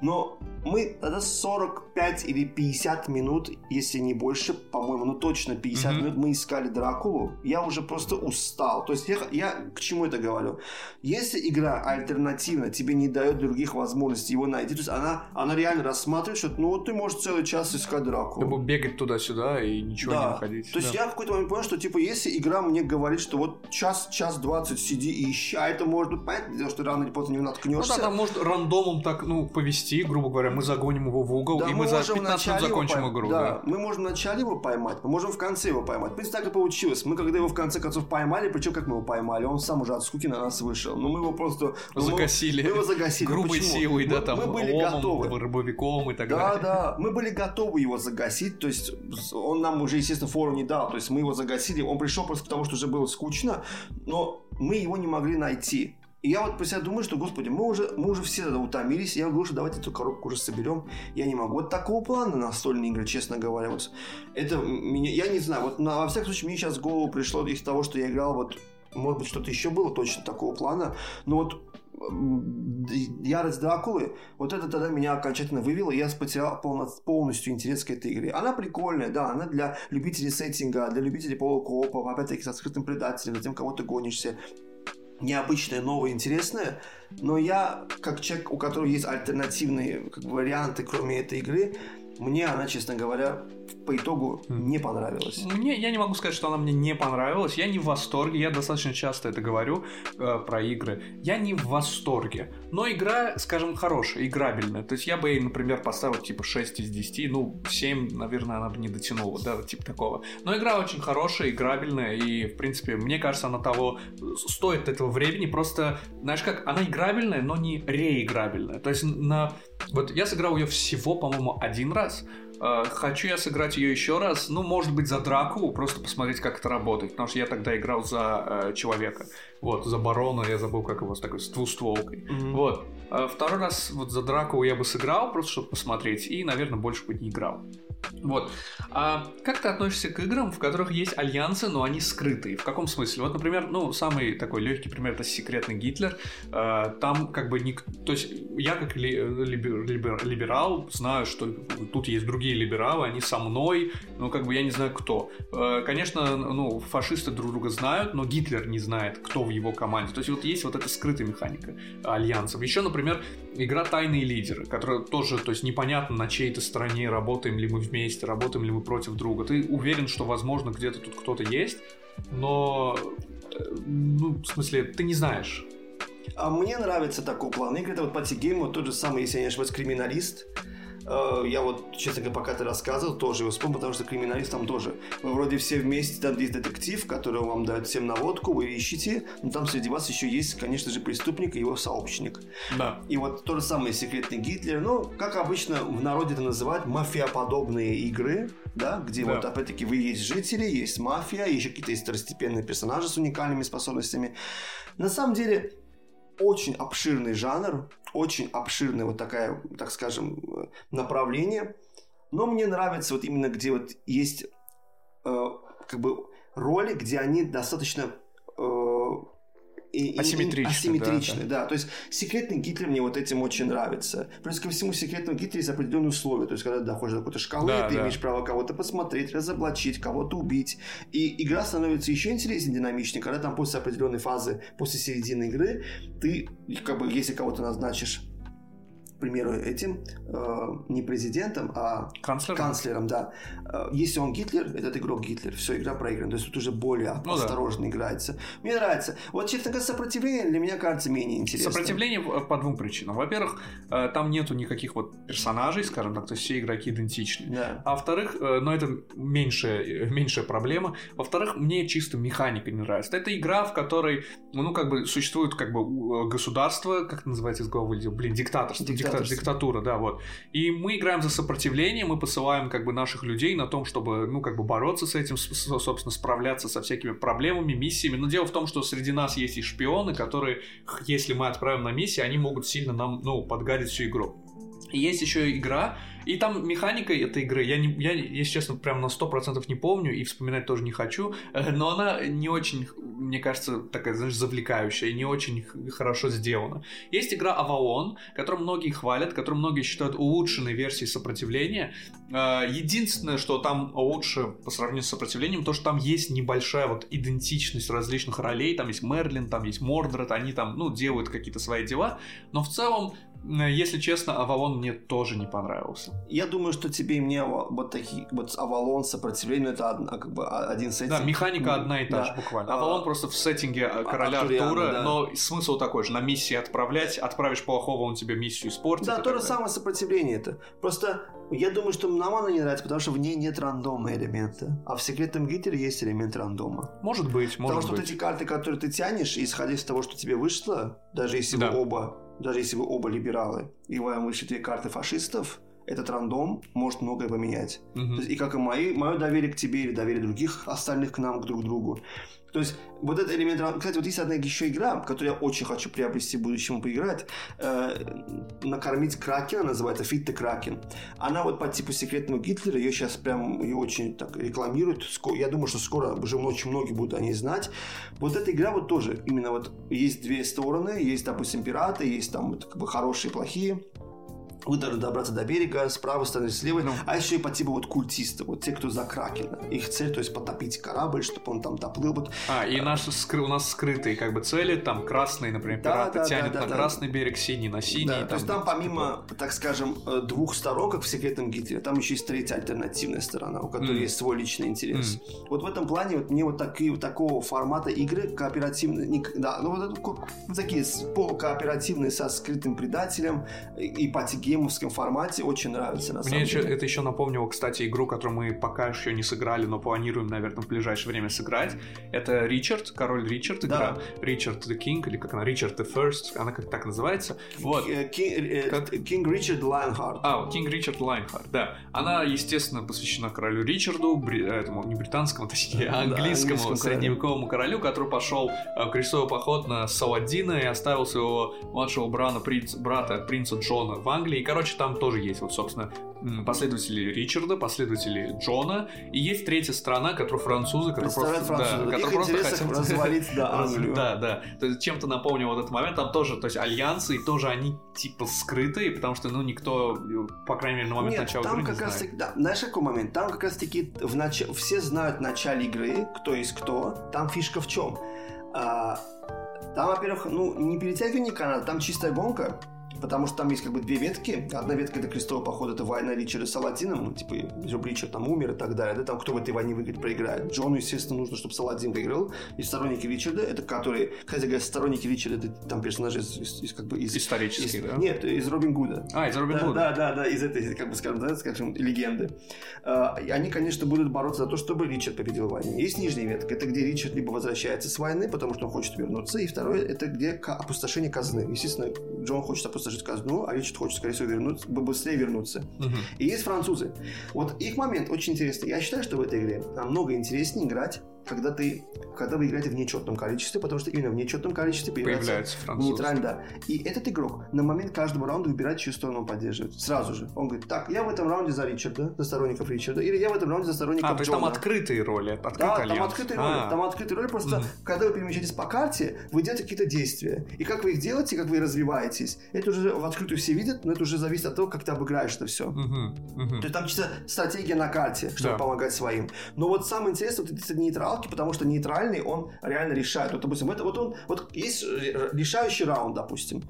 Но мы тогда 45 или 50 минут, если не больше, по-моему, ну точно 50 mm-hmm. минут мы искали Дракулу. Я уже просто устал. То есть я, я к чему это говорю? Если игра альтернативна тебе не дает других возможностей его найти, то есть она, она реально рассматривает, что ну вот ты можешь целый час искать Дракулу.
Ты бегать туда-сюда и ничего да. не находить.
То есть да. я в какой-то момент понял, что типа если игра мне говорит, что вот час, час двадцать сиди и ищи, а это может быть понятно, что рано или поздно не наткнешься.
Ну да, там может рандомом так, ну, повести, грубо говоря, мы загоним его в угол, да, и мы, мы за 15 минут закончим
пойм...
игру.
Да, да, мы можем в начале его поймать, мы можем в конце его поймать. В принципе, так и получилось. Мы когда его в конце концов поймали, причем как мы его поймали, он сам уже от скуки на нас вышел. Но мы его просто...
Ну, загасили.
Мы его загасили.
Грубой
Почему?
силой, да,
мы,
там,
мы были
ломом,
готовы.
рыбовиком и так
да,
далее.
Да, да, мы были готовы его загасить, то есть он нам уже, естественно, фору не дал, то есть мы его загасили, он пришел просто потому, что уже было скучно, но мы его не могли найти. И я вот про себя думаю, что, господи, мы уже, мы уже все утомились. Я говорю, что давайте эту коробку уже соберем. Я не могу. Вот такого плана настольные игры, честно говоря. Вот это меня, я не знаю, вот на, во всяком случае, мне сейчас в голову пришло из того, что я играл, вот, может быть, что-то еще было точно такого плана. Но вот Ярость Дракулы, вот это тогда меня окончательно вывело, я потерял полностью интерес к этой игре. Она прикольная, да, она для любителей сеттинга, для любителей полукопов, опять-таки со скрытым предателем, за тем, кого ты гонишься необычное, новое, интересное, но я, как человек, у которого есть альтернативные как бы, варианты, кроме этой игры, мне она, честно говоря, по итогу не понравилась.
Мне, я не могу сказать, что она мне не понравилась. Я не в восторге. Я достаточно часто это говорю э, про игры. Я не в восторге. Но игра, скажем, хорошая, играбельная. То есть я бы ей, например, поставил типа 6 из 10. Ну, 7, наверное, она бы не дотянула, да, типа такого. Но игра очень хорошая, играбельная. И, в принципе, мне кажется, она того стоит этого времени. Просто, знаешь как, она играбельная, но не реиграбельная. То есть на... Вот я сыграл ее всего, по-моему, один раз. Э, хочу я сыграть ее еще раз, ну, может быть, за драку, просто посмотреть, как это работает, потому что я тогда играл за э, человека, вот, за барона, я забыл, как его, с такой, с двустволкой, mm-hmm. вот. А второй раз вот за драку я бы сыграл, просто чтобы посмотреть, и, наверное, больше бы не играл. Вот. А как ты относишься к играм, в которых есть альянсы, но они скрытые? В каком смысле? Вот, например, ну, самый такой легкий пример это секретный Гитлер. А, там как бы не... То есть я как ли, либер, либер, либерал знаю, что тут есть другие либералы, они со мной, ну, как бы я не знаю кто. А, конечно, ну, фашисты друг друга знают, но Гитлер не знает, кто в его команде. То есть вот есть вот эта скрытая механика альянсов. Еще, например, игра «Тайные лидеры», которая тоже, то есть непонятно, на чьей-то стороне работаем ли мы вместе работаем ли мы против друга. Ты уверен, что, возможно, где-то тут кто-то есть, но, э, ну, в смысле, ты не знаешь.
А мне нравится такой план игры. Это вот по Тигейму тот же самый, если я не ошибаюсь, криминалист. Э, я вот, честно говоря, пока ты рассказывал, тоже его вспомнил, потому что криминалист там тоже. Вы вроде все вместе, там есть детектив, который вам дает всем наводку, вы ищете, но там среди вас еще есть, конечно же, преступник и его сообщник.
Да.
И вот то же самое секретный Гитлер. Ну, как обычно в народе это называют, мафиоподобные игры, да, где да. вот опять-таки вы есть жители, есть мафия, еще какие-то есть второстепенные персонажи с уникальными способностями. На самом деле, очень обширный жанр, очень обширное вот такая, так скажем, направление. Но мне нравится вот именно где вот есть э, как бы роли, где они достаточно э,
и, асимметричны.
Асимметричны, да, да. да. То есть секретный Гитлер мне вот этим очень нравится. Плюс ко всему секретного Гитлера есть определенные условия. То есть когда ты доходишь до какой-то шкалы, да, ты да. имеешь право кого-то посмотреть, разоблачить, кого-то убить. И игра становится еще интереснее, динамичнее, когда там после определенной фазы, после середины игры, ты, как бы, если кого-то назначишь к примеру, этим э, не президентом, а
канцлером,
канцлером да. Э, если он Гитлер, этот игрок Гитлер, все, игра проиграна. То есть тут уже более ну, осторожно да. играется. Мне нравится. Вот, честно говоря, сопротивление для меня кажется менее интересным.
Сопротивление по двум причинам. Во-первых, э, там нету никаких вот персонажей, скажем так, то есть все игроки идентичны.
Да.
А во-вторых, э, но это меньшая, меньшая проблема. Во-вторых, мне чисто механика не нравится. Это игра, в которой, ну, как бы существует как бы государство, как это называется из головы, блин, диктаторство. Диктаторство диктатура, да, вот. И мы играем за сопротивление, мы посылаем как бы наших людей на том, чтобы, ну, как бы бороться с этим, собственно, справляться со всякими проблемами, миссиями. Но дело в том, что среди нас есть и шпионы, которые, если мы отправим на миссии, они могут сильно нам, ну, подгадить всю игру. Есть еще игра, и там механика этой игры, я, не, я если честно, прям на 100% не помню и вспоминать тоже не хочу, э, но она не очень, мне кажется, такая, знаешь, завлекающая, не очень хорошо сделана. Есть игра Avalon, которую многие хвалят, которую многие считают улучшенной версией сопротивления. Э, единственное, что там лучше по сравнению с сопротивлением, то, что там есть небольшая вот идентичность различных ролей, там есть Мерлин, там есть Мордред, они там, ну, делают какие-то свои дела, но в целом если честно, Авалон мне тоже не понравился.
Я думаю, что тебе и мне вот такие вот Авалон сопротивление это одна, как бы один сеттинг.
Да, механика одна и та да. же буквально. Авалон а, просто в сеттинге э, короля Артуриана, Артура, да. но смысл такой же: на миссии отправлять, отправишь плохого, он тебе миссию испортит.
Да, то же самое сопротивление это. Просто я думаю, что нам она не нравится, потому что в ней нет рандома элемента. А в секретном Гитлере есть элемент рандома.
Может быть, может
Потому что
быть.
вот эти карты, которые ты тянешь, исходя из того, что тебе вышло, даже если да. вы оба даже если вы оба либералы, и вам вышли две карты фашистов, этот рандом может многое поменять.
Угу.
есть, и как и мои, мое доверие к тебе или доверие других остальных к нам, к друг другу. То есть вот этот элемент... Кстати, вот есть одна еще игра, которую я очень хочу приобрести в будущем поиграть. Э, накормить Кракена, называется Fit the Kraken. Она вот по типу секретного Гитлера, ее сейчас прям ее очень так рекламируют. Я думаю, что скоро уже очень многие будут о ней знать. Вот эта игра вот тоже, именно вот есть две стороны, есть, допустим, пираты, есть там вот, как бы хорошие и плохие должны добраться до берега с правой стороны, с левой, ну. а еще и по типу вот культисты, вот те, кто за Кракена. Их цель, то есть потопить корабль, чтобы он там доплыл. Вот.
А, и наши, у нас скрытые как бы цели, там красный, например, да, пираты да, тянет да, да, на да. красный берег, синий на синий. Да,
там, то есть там помимо, типа... так скажем, э, двух сторон, как в секретном Гитлере, там еще есть третья альтернативная сторона, у которой mm. есть свой личный интерес. Mm. Вот в этом плане вот мне вот такие, такого формата игры кооперативные, не, да, ну вот, вот такие полукооперативные со скрытым предателем и патигеймовским формате очень нравится на
Мне
самом
еще,
деле.
это еще напомнило, кстати, игру, которую мы пока еще не сыграли, но планируем, наверное, в ближайшее время сыграть. Это Ричард, король Ричард игра. Да. Richard the King, или как она, Richard the First, она как так называется. Вот.
King Richard Lionheart.
А, King Richard Lionheart, да. Она, естественно, посвящена королю Ричарду, бри... этому не британскому, точнее, а английскому да, средневековому королю, который пошел в крестовый поход на Саладина и оставил своего младшего брата, принц, брата принца Джона в Англии. Короче, там тоже есть вот, собственно, последователи Ричарда, последователи Джона, и есть третья страна, которая французы, которые просто,
французы. Да, которые просто хотят развалить да, [laughs] Англию.
Да, да. То есть чем-то напомнил вот этот момент, там тоже, то есть альянсы, и тоже они типа скрытые, потому что, ну, никто, по крайней мере, на момент
Нет,
начала
там
игры
как
не
раз
знает.
таки, да, знаешь, какой момент? Там как раз таки в нач... все знают в начале игры, кто есть кто, там фишка в чем? А, там, во-первых, ну, не перетягивание каната, там чистая гонка, потому что там есть как бы две ветки. Одна ветка это крестовый поход, это война Ричарда с Саладином, ну, типа, Ричард там умер и так далее, да, там кто в этой войне выиграет, проиграет. Джону, естественно, нужно, чтобы Саладин выиграл. И сторонники Ричарда, это которые, кстати говоря, сторонники Ричарда, это там персонажи из, из, из как бы из...
Исторические,
из,
да?
Нет, из Робин Гуда.
А, из Робин
да,
Гуда.
Да, да, да, из этой, как бы, скажем, да, скажем, легенды. А, они, конечно, будут бороться за то, чтобы Ричард победил в войне. Есть нижняя ветка, это где Ричард либо возвращается с войны, потому что он хочет вернуться, и второе, это где опустошение казны. Естественно, Джон хочет опустошить казну, а Ричард хочет, скорее всего, вернуться, быстрее вернуться.
Угу.
И есть французы. Вот их момент очень интересный. Я считаю, что в этой игре намного интереснее играть когда ты, когда вы играете в нечетном количестве, потому что именно в нечетном количестве появляется,
Появляется француз.
нейтраль, да. И этот игрок на момент каждого раунда выбирает, чью сторону он поддерживает. Сразу же. Он говорит, так, я в этом раунде за Ричарда, за сторонников Ричарда, или я в этом раунде за сторонников
А, то есть
Джона.
там открытые роли, открытый
Да,
альянс.
там открытые роли.
А,
Там открытые роли. Просто
Мгм.
когда вы перемещаетесь по карте, вы делаете какие-то действия. И как вы их делаете, как вы развиваетесь, это уже в открытую все видят, но это уже зависит от того, как ты обыграешь это все.
мгм, мгм.
То есть там чисто стратегия на карте, чтобы
Да.
помогать своим. Но вот самое интересное, вот эти нейтралки, потому что нейтральный, он реально решает. Вот, допустим, это, вот он, вот есть э, решающий раунд, допустим.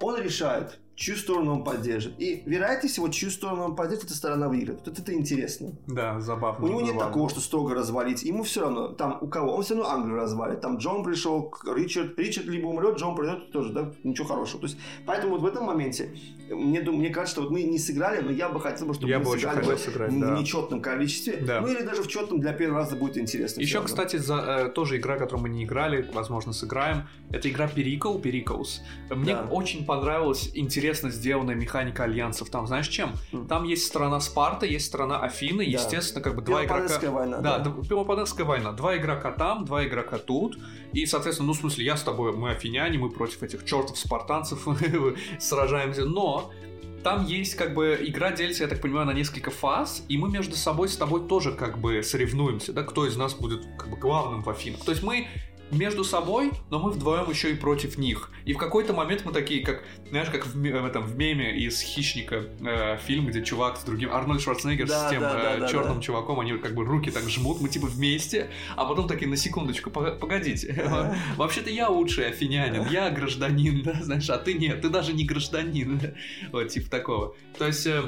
Он решает, чью сторону он поддержит. И вероятнее всего, чью сторону он поддержит, эта сторона выиграет. Вот это интересно.
Да, забавно.
У него нет
забавно.
такого, что строго развалить. Ему все равно, там у кого, он все равно Англию развалит. Там Джон пришел, Ричард, Ричард либо умрет, Джон придет тоже, да, ничего хорошего. То есть, поэтому вот в этом моменте, мне, мне кажется, что вот мы не сыграли, но я бы хотел, бы, чтобы
Я
мы
бы
сыграли бы
сыграть,
в
да.
нечетном количестве.
Да.
Ну или даже в четном для первого раза будет интересно.
Еще, кстати, за, э, тоже игра, которую мы не играли, возможно, сыграем. Это игра Перикл, Периклс. Мне
Да.
очень понравилась интересно сделанная механика альянсов. Там, знаешь, чем?
М.
Там есть страна Спарта, есть страна Афины,
Да.
естественно, как бы два игрока...
Война.
Да, да. Пелопонесская война. Два игрока там, два игрока тут. И, соответственно, ну, в смысле, я с тобой, мы афиняне, мы против этих чертов спартанцев [laughs] сражаемся. Но там есть как бы игра делится, я так понимаю, на несколько фаз, и мы между собой с тобой тоже как бы соревнуемся, да, кто из нас будет как бы главным в Афинах. То есть мы между собой, но мы вдвоем еще и против них. И в какой-то момент мы такие, как, знаешь, как в, ме- в этом в меме из Хищника э, фильм, где чувак с другим Арнольд Шварценеггер
Да,
с тем
да, да, да,
черным чуваком, они как бы руки так жмут, мы типа вместе, а потом такие на секундочку, «Пога- погодите, [laughs] вообще-то я лучший афинянин, я гражданин, да, знаешь, а ты нет, ты даже не гражданин, [laughs] вот типа такого. То есть э,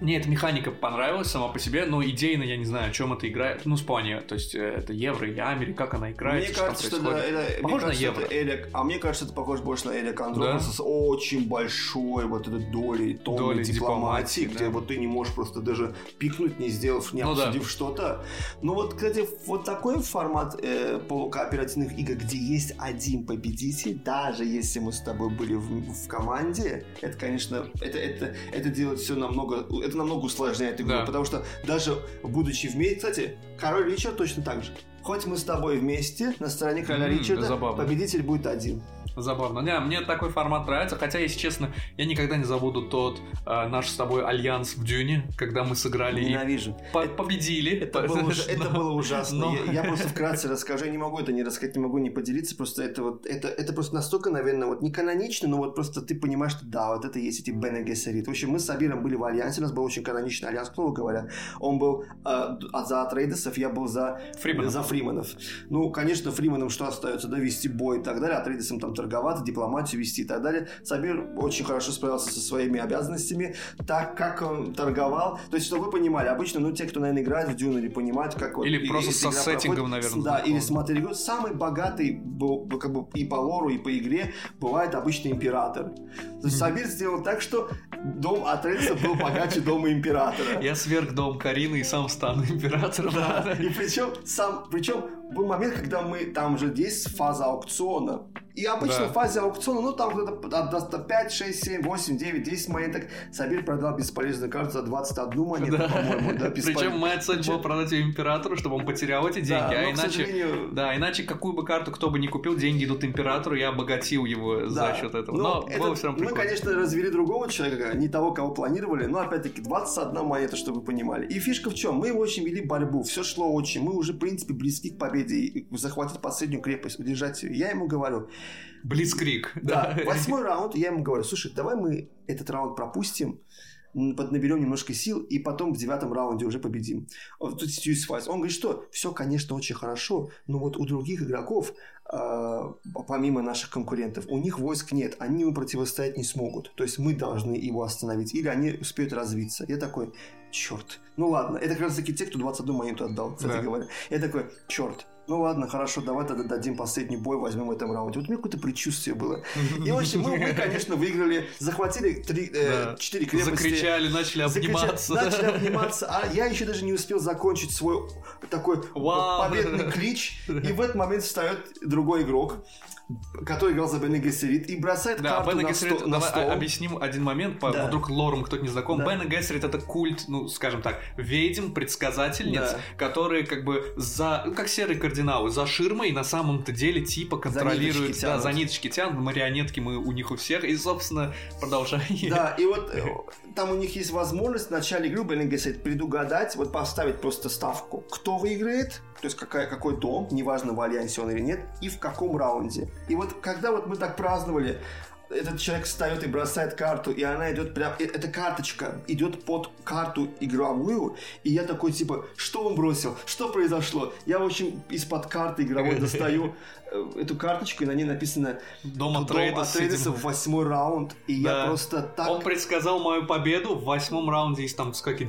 мне эта механика понравилась сама по себе, но идейно я не знаю, о чем это играет. Ну, Спания, то есть э, это евро или Америка, как она играет,
Мне
что
кажется, что это, это, мне
Похоже на
кажется,
евро.
это Элек, а мне кажется, это похоже больше на Элек Андропоса
Да?
с очень большой вот этой долей, тонной
Долей
дипломатии,
дипломатии,
где
да.
вот ты не можешь просто даже пикнуть, не сделав, не
Ну да.
обсудив что-то. Ну вот, кстати, вот такой формат э, полукооперативных игр, где есть один победитель, даже если мы с тобой были в, в команде, это, конечно, это, это, это делает все намного, это намного усложняет игру,
Да.
потому что даже будучи вместе, кстати, Король Ричард точно так же. Хоть мы с тобой вместе на стороне короля
М,
Ричарда,
забавно.
победитель будет один.
Забавно. Не, мне такой формат нравится, хотя, если честно, я никогда не забуду тот э, наш с тобой альянс в Дюне, когда мы сыграли и
Ненавижу.
по- победили.
Это было, [laughs] уж- это было ужасно.
но-
Я, я просто вкратце расскажу. Я не могу это не рассказать, не могу не поделиться. Просто это вот это, это просто настолько, наверное, вот не канонично, но вот просто ты понимаешь, что да, вот это есть эти Бене Гессерит. В общем, мы с Абиром были в альянсе, у нас был очень каноничный альянс, к слову говоря. Он был э, за Атрейдесов, я был за. За Фриманов. Ну, конечно, Фриманам что остается? Да, вести бой и так далее, а Трейдисам там торговаться, дипломатию вести и так далее. Сабир очень хорошо справился со своими обязанностями, так как он торговал. То есть, чтобы вы понимали, обычно, ну, те, кто, наверное, играет в Дюну или понимают, как вот...
Или
и-
просто со сеттингом,
проходит.
наверное,
Да, или смотрели игру. Самый богатый, как бы, и по лору, и по игре бывает обычный император. То есть, Сабир сделал так, что дом Атрейдисов был богаче дома императора.
Я сверг дом Карины и сам стану императором.
Да, и причем сам, причем был момент, когда мы там же есть фаза аукциона. И обычно
Да.
в фазе аукциона, ну там где-то от- до 5, 6, 7, 8, 9, 10 монеток. Сабир продал бесполезную карту за 21 монету,
Да.
по-моему, да, [laughs]
Причем
бесполезно.
моя цель была
Причем-
продать ее императору, чтобы он потерял эти деньги,
Да,
а
но,
иначе...
сожалению,
Да, иначе какую бы карту кто бы ни купил, деньги идут императору, я обогатил его за
Да.
счет этого.
Ну,
Но
это-
было все равно
Мы,
прикольно.
конечно, развели другого человека, не того, кого планировали, но опять-таки 21 монета, чтобы вы понимали. И фишка в чем? Мы очень вели борьбу, все шло очень. Мы уже, в принципе, близки к победе и захватить последнюю крепость, удержать ее. Я ему говорю,
Блицкрик.
Да, восьмой раунд, я ему говорю, слушай, давай мы этот раунд пропустим, м, под- наберем немножко сил, и потом в девятом раунде уже победим. Вот Тут Стьюис Файс. Он говорит, что все, конечно, очень хорошо, но вот у других игроков, э, помимо наших конкурентов, у них войск нет, они ему противостоять не смогут. То есть мы должны его остановить, или они успеют развиться. Я такой, черт. Ну ладно, это как раз таки те, кто 21 монету отдал, кстати
Да.
говоря. Я такой, черт. Ну ладно, хорошо, давай тогда дадим последний бой, возьмем в этом раунде. Вот у меня какое-то предчувствие было. И, в общем, мы, мы, конечно, выиграли, захватили три, э, четыре крепости.
Закричали, начали
Закричали,
обниматься.
Начали обниматься, а я еще даже не успел закончить свой такой
Вау.
победный клич, и в этот момент встает другой игрок. Который играл за Бен Гессерит, и бросает
да,
карту
Бен
на,
Гессерит,
сто, на стол.
объясним один момент, по,
Да.
вдруг лором кто-то не знаком.
Да.
Бен Гессерит это культ, ну, скажем так, ведьм, предсказательниц,
Да.
которые как бы за, ну, как серые кардиналы, за ширмой на самом-то деле типа контролируют,
ниточки
да,
тянут.
за ниточки тянут, марионетки мы у них у всех, и, собственно, продолжай.
Да, и вот э, [laughs] там у них есть возможность в начале игры Бен Гессерит предугадать, вот поставить просто ставку, кто выиграет, то есть какая, какой дом, неважно в альянсе он или нет, и в каком раунде. И вот когда вот мы так праздновали, этот человек встает и бросает карту, и она идет прям... Эта карточка идет под карту игровую, и я такой, типа, что он бросил? Что произошло? Я, в общем, из-под карты игровой достаю э, эту карточку, и на ней написано
Дом
«Дом
Атрейдес,
Атрейдеса в восьмой раунд, и
Да.
я просто так...
Он предсказал мою победу в восьмом раунде из там сколько, 9-10,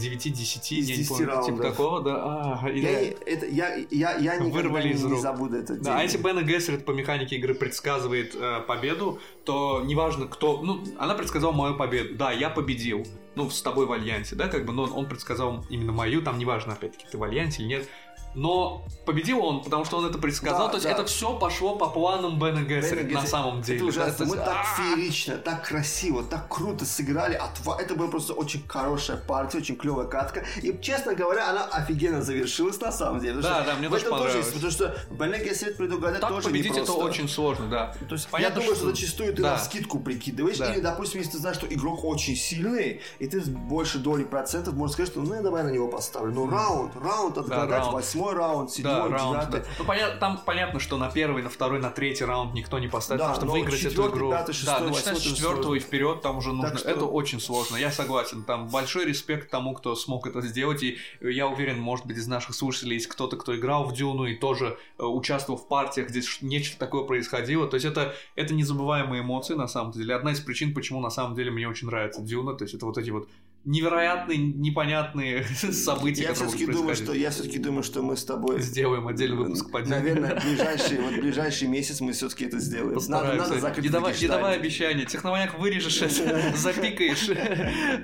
Из
я не
10
помню, типа
раундов.
такого, да. А,
Я, это, я, я, я никогда
Вырвали
не,
из
не
рук.
забуду этот
Да, а
день.
если Бена Гессерит по механике игры предсказывает э, победу, то неважно кто... Ну, она предсказала мою победу. Да, я победил. Ну, с тобой в альянсе, да, как бы, но он предсказал именно мою, там неважно, опять-таки, ты в альянсе или нет. Но победил он, потому что он это предсказал.
Да,
то есть
да.
это все пошло по планам Бена Гессерит
Бен
на самом деле.
Это ужасно.
Да, то
Мы так
а,
феерично, так красиво, так круто сыграли. Отва- Это была просто очень хорошая партия, очень клевая катка. И, честно говоря, она офигенно завершилась на самом деле.
Да, да, мне тоже
этом тоже
понравилось.
потому что Бен Гессерит предугадать
Так
тоже
победить это
непросто.
очень сложно, да.
То есть
Понятно,
я думаю, что,
что-
зачастую ты
да.
на скидку прикидываешь,
Да.
или, допустим, если ты знаешь, что игрок очень сильный, и ты с больше доли процентов можешь сказать, что ну я давай на него поставлю. Но раунд, раунд отгадать,
раунд.
восьмой раунд,
Да,
седьмой,
раунд,
девятый.
да. Ну, понятно, там понятно, что на первый, на второй, на третий раунд никто не поставит,
Да,
потому что выиграть эту
четвертый,
игру...
пятый, шестой,
да, начиная
восьмой
с четвертого и вперед, там уже нужно...
что-
Это очень сложно, я согласен. Там большой респект тому, кто смог это сделать, и я уверен, может быть, из наших слушателей есть кто-то, кто играл в Дюну и тоже э, участвовал в партиях, где нечто такое происходило. То есть это, это незабываемые эмоции, на самом деле. Одна из причин, почему на самом деле мне очень нравится Дюна, то есть это вот эти вот невероятные, непонятные [laughs] события,
Я все-таки думаю, что я все-таки думаю, что мы с тобой
Сделаем отдельный выпуск по.
Наверное, ближайший, [laughs] вот ближайший месяц мы все-таки это сделаем. Надо, надо закрыть
не, давай, не давай обещания. Техноманьяк вырежешь это, [laughs] запикаешь.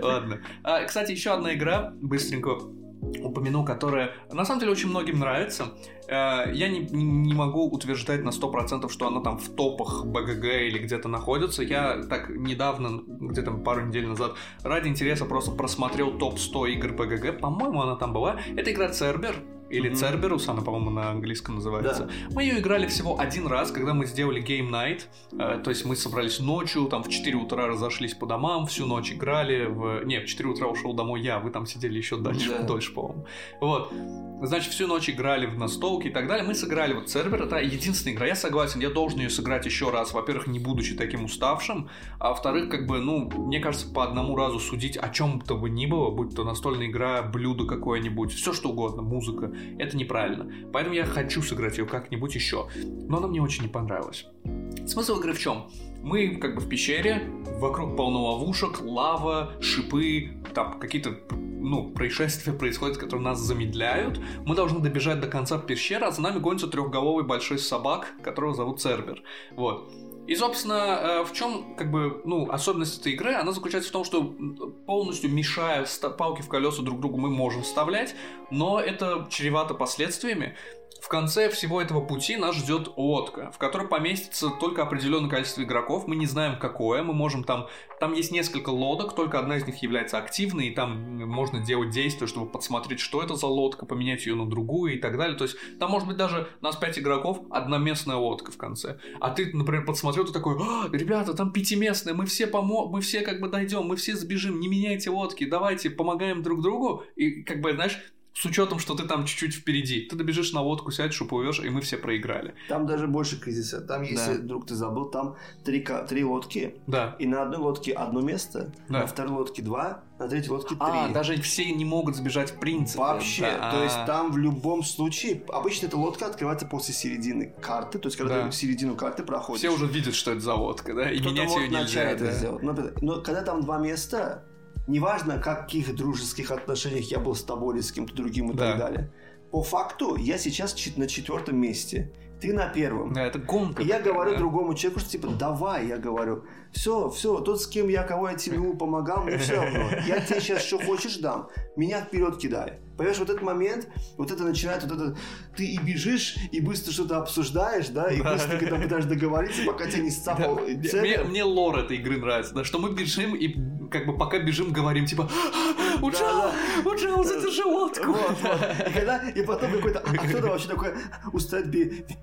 Ладно. А, кстати, еще одна игра, быстренько упомяну, которая на самом деле очень многим нравится. Э, Я не, не могу утверждать на 100%, что она там в топах БГГ или где-то находится. Я так недавно, где-то пару недель назад, ради интереса просто просмотрел топ-100 игр БГГ. По-моему, она там была. Это игра Цербер. Или. Церберус, она, по-моему, на английском называется. Мы ее играли всего один раз, когда мы сделали Game Night. Э, то есть мы собрались ночью, там в 4 утра разошлись по домам, всю ночь играли. В... Не, в 4 утра ушел домой я, вы там сидели еще дальше,
Да.
дольше, по-моему. Вот. Значит, всю ночь играли в настолки и так далее. Мы сыграли вот Цербер, это единственная игра. Я согласен, я должен ее сыграть еще раз. Во-первых, не будучи таким уставшим. А во-вторых, как бы, ну, мне кажется, по одному разу судить о чем то бы ни было, будь то настольная игра, блюдо какое-нибудь, все что угодно, музыка, это неправильно. Поэтому я хочу сыграть ее как-нибудь еще. Но она мне очень не понравилась. Смысл игры в чем? Мы как бы в пещере, вокруг полно ловушек, лава, шипы, там какие-то ну, происшествия происходят, которые нас замедляют. Мы должны добежать до конца пещеры, а за нами гонится трехголовый большой собак, которого зовут Цербер. Вот. И, собственно, э, в чем, как бы, ну, особенность этой игры, она заключается в том, что полностью мешая палки в колеса друг другу мы можем вставлять, но это чревато последствиями. В конце всего этого пути нас ждет лодка, в которой поместится только определенное количество игроков. Мы не знаем, какое. Мы можем там... Там есть несколько лодок, только одна из них является активной, и там можно делать действия, чтобы подсмотреть, что это за лодка, поменять ее на другую и так далее. То есть там может быть даже нас 5 игроков, одна местная лодка в конце. А ты, например, подсмотрел, ты такой, «А, ребята, там пятиместная, мы все помо... мы все как бы дойдем, мы все сбежим, не меняйте лодки, давайте помогаем друг другу. И как бы, знаешь, с учетом, что ты там чуть-чуть впереди. Ты добежишь на лодку, сядешь, уплывешь, и мы все проиграли.
Там даже больше кризиса. Там, если
Да.
вдруг ты забыл, там три, три лодки,
Да.
и на одной лодке одно место,
Да.
на второй лодке два, на третьей лодке три.
А, даже все не могут сбежать в принципе.
Вообще,
Да.
то есть
А.
там в любом случае, обычно эта лодка открывается после середины карты, то есть когда
Да.
ты середину карты проходишь.
Все уже видят, что это за лодка, да, и менять ее нельзя.
это
да.
сделать. Но, но когда там два места, неважно, в каких дружеских отношениях я был с тобой или с кем-то другим и
Да.
так далее. По факту, я сейчас на четвертом месте. ты на первом.
Да, это гонка.
И я говорю да. другому человеку, что типа, давай, я говорю, все, все, тот, с кем я, кого я тянул, [laughs] помогал, мне все равно. Я тебе сейчас что хочешь дам, меня вперед кидай. Понимаешь, вот этот момент, вот это начинает, вот это, ты и бежишь, и быстро что-то обсуждаешь, да, и быстро когда пытаешься договориться, пока тебя не сцапал да.
мне, мне лор этой игры нравится, да, что мы бежим и как бы пока бежим говорим, типа, Уджал, да, Уджал, задержи лодку. Вот,
вот. И, потом какой-то, а кто-то вообще такой устает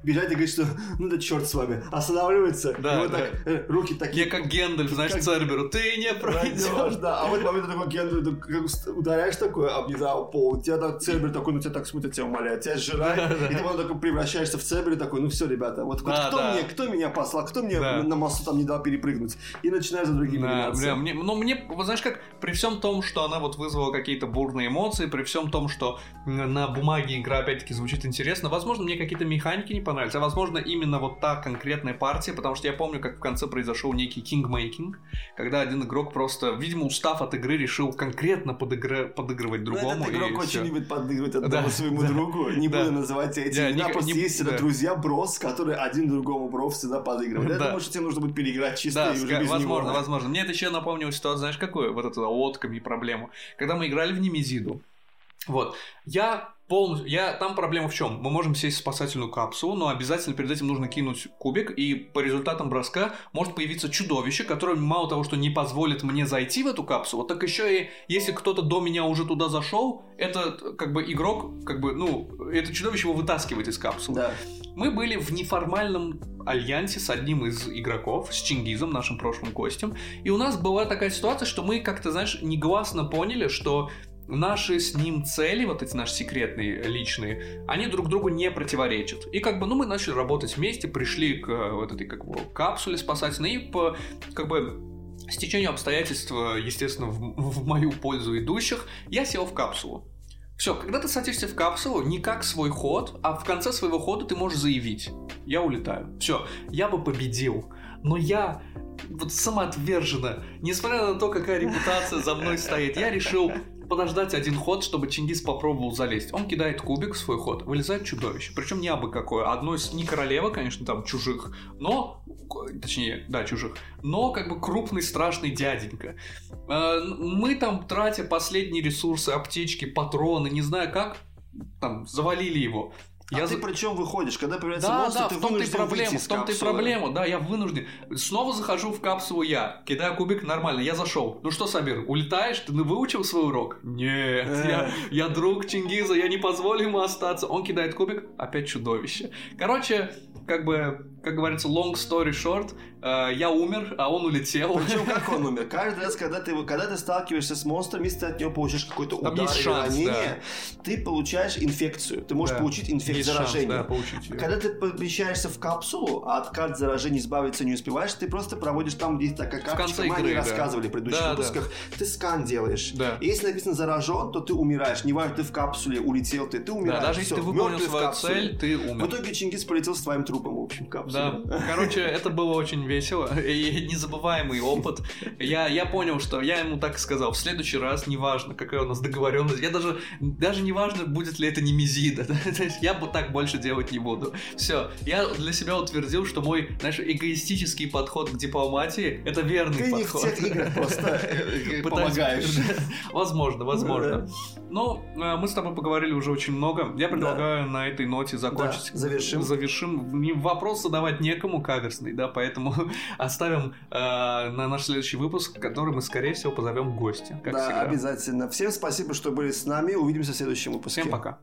бежать и говорит, что ну да черт с вами, останавливается, да, вот так, э, руки такие.
Я как Гендальф, знаешь, как... Церберу, ты не пройдешь.
Да, а в этот момент такой Гендальф, ударяешь такой, об пол, тебя так Цербер такой, ну тебя так смотрит, тебя умоляет, тебя сжирает, и ты потом такой превращаешься в Цербер такой, ну все, ребята, вот, вот кто, мне, кто меня послал, кто мне на мосту там не дал перепрыгнуть, и начинаю за другими
бля, мне, ну мне, знаешь как, при всем том, что она вот вызвала какие-то бурные эмоции, при всем том, что на бумаге игра опять-таки звучит интересно, возможно, мне какие-то механики не понравились, а возможно, именно вот та конкретная партия, потому что я помню, как в конце произошел некий кингмейкинг, когда один игрок просто, видимо, устав от игры, решил конкретно подыгр... подыгрывать ну, другому.
этот игрок очень любит подыгрывать одному да, своему да, другу. Не да. буду называть эти да, имена, не, просто не, есть да. друзья брос, которые один другому бро всегда подыгрывают. Я да. думаю, что тебе нужно будет переиграть чисто да, и уже без
возможно,
него.
возможно. Мне это еще напомнило ситуацию, знаешь, какую? Вот эту лодками проблему. Когда мы играли в Немезиду, вот, я полностью... Я... Там проблема в чем? Мы можем сесть в спасательную капсулу, но обязательно перед этим нужно кинуть кубик, и по результатам броска может появиться чудовище, которое мало того, что не позволит мне зайти в эту капсулу, так еще и если кто-то до меня уже туда зашел, это как бы игрок, как бы, ну, это чудовище его вытаскивает из капсулы.
Да.
Мы были в неформальном альянсе с одним из игроков, с Чингизом, нашим прошлым гостем, и у нас была такая ситуация, что мы как-то, знаешь, негласно поняли, что наши с ним цели, вот эти наши секретные, личные, они друг другу не противоречат. И как бы, ну, мы начали работать вместе, пришли к э, вот этой как бы капсуле спасательной, и по, как бы, с течением обстоятельств, естественно, в, в мою пользу идущих, я сел в капсулу. Все, когда ты садишься в капсулу, не как свой ход, а в конце своего хода ты можешь заявить. Я улетаю. Все, я бы победил. Но я вот самоотверженно, несмотря на то, какая репутация за мной стоит, я решил подождать один ход, чтобы Чингис попробовал залезть. Он кидает кубик в свой ход, вылезает чудовище. Причем не абы какое. Одно из не королева, конечно, там чужих, но точнее, да, чужих, но как бы крупный страшный дяденька. Э, мы там, тратя последние ресурсы, аптечки, патроны, не знаю как, там, завалили его.
А я... ты причем выходишь, когда появляется да, монстр,
да,
ты
в том-то и проблема, в том-то
и
проблема, да, я вынужден. Снова захожу в капсулу я, кидаю кубик, нормально, я зашел. Ну что, Сабир, улетаешь? Ты выучил свой урок? Нет, я, я друг Чингиза, я не позволю ему остаться. Он кидает кубик, опять чудовище. Короче, как бы, как говорится, long story short, э, я умер, а он улетел.
Причем как он умер? [laughs] Каждый раз, когда ты, когда ты сталкиваешься с монстром, если ты от него получаешь какой-то удар или шанс, ранение, да. ты получаешь инфекцию. Ты можешь да. получить инфекцию заражения. Шанс, да, получить ее. Когда ты помещаешься в капсулу, а от карт заражения избавиться не успеваешь, ты просто проводишь там, где такая карточка, мы игры, да. рассказывали в предыдущих да, выпусках, да. ты скан делаешь. Да. И если написано заражен, то ты умираешь. Не важно, ты в капсуле, улетел ты, ты умираешь.
Да, даже если ты выполнил свою цель, ты умер.
В итоге Чингис полетел с твоим трупом, в общем, капсуле.
Да. Короче, это было очень весело и незабываемый опыт. Я, я понял, что я ему так и сказал, в следующий раз, неважно, какая у нас договоренность, я даже, даже неважно, будет ли это не мизида, [laughs] я бы так больше делать не буду. Все, я для себя утвердил, что мой, знаешь, эгоистический подход к дипломатии это верный
Ты
подход.
Ты не в тех играх просто [laughs] помогаешь.
Возможно, возможно. Но э, мы с тобой поговорили уже очень много. Я предлагаю на этой ноте закончить.
Завершим.
Завершим. Вопрос задавать некому каверсный, да, поэтому [laughs] оставим э, на наш следующий выпуск, который мы, скорее всего, позовем в гости.
да, обязательно. Всем спасибо, что были с нами. Увидимся в следующем выпуске.
Всем пока.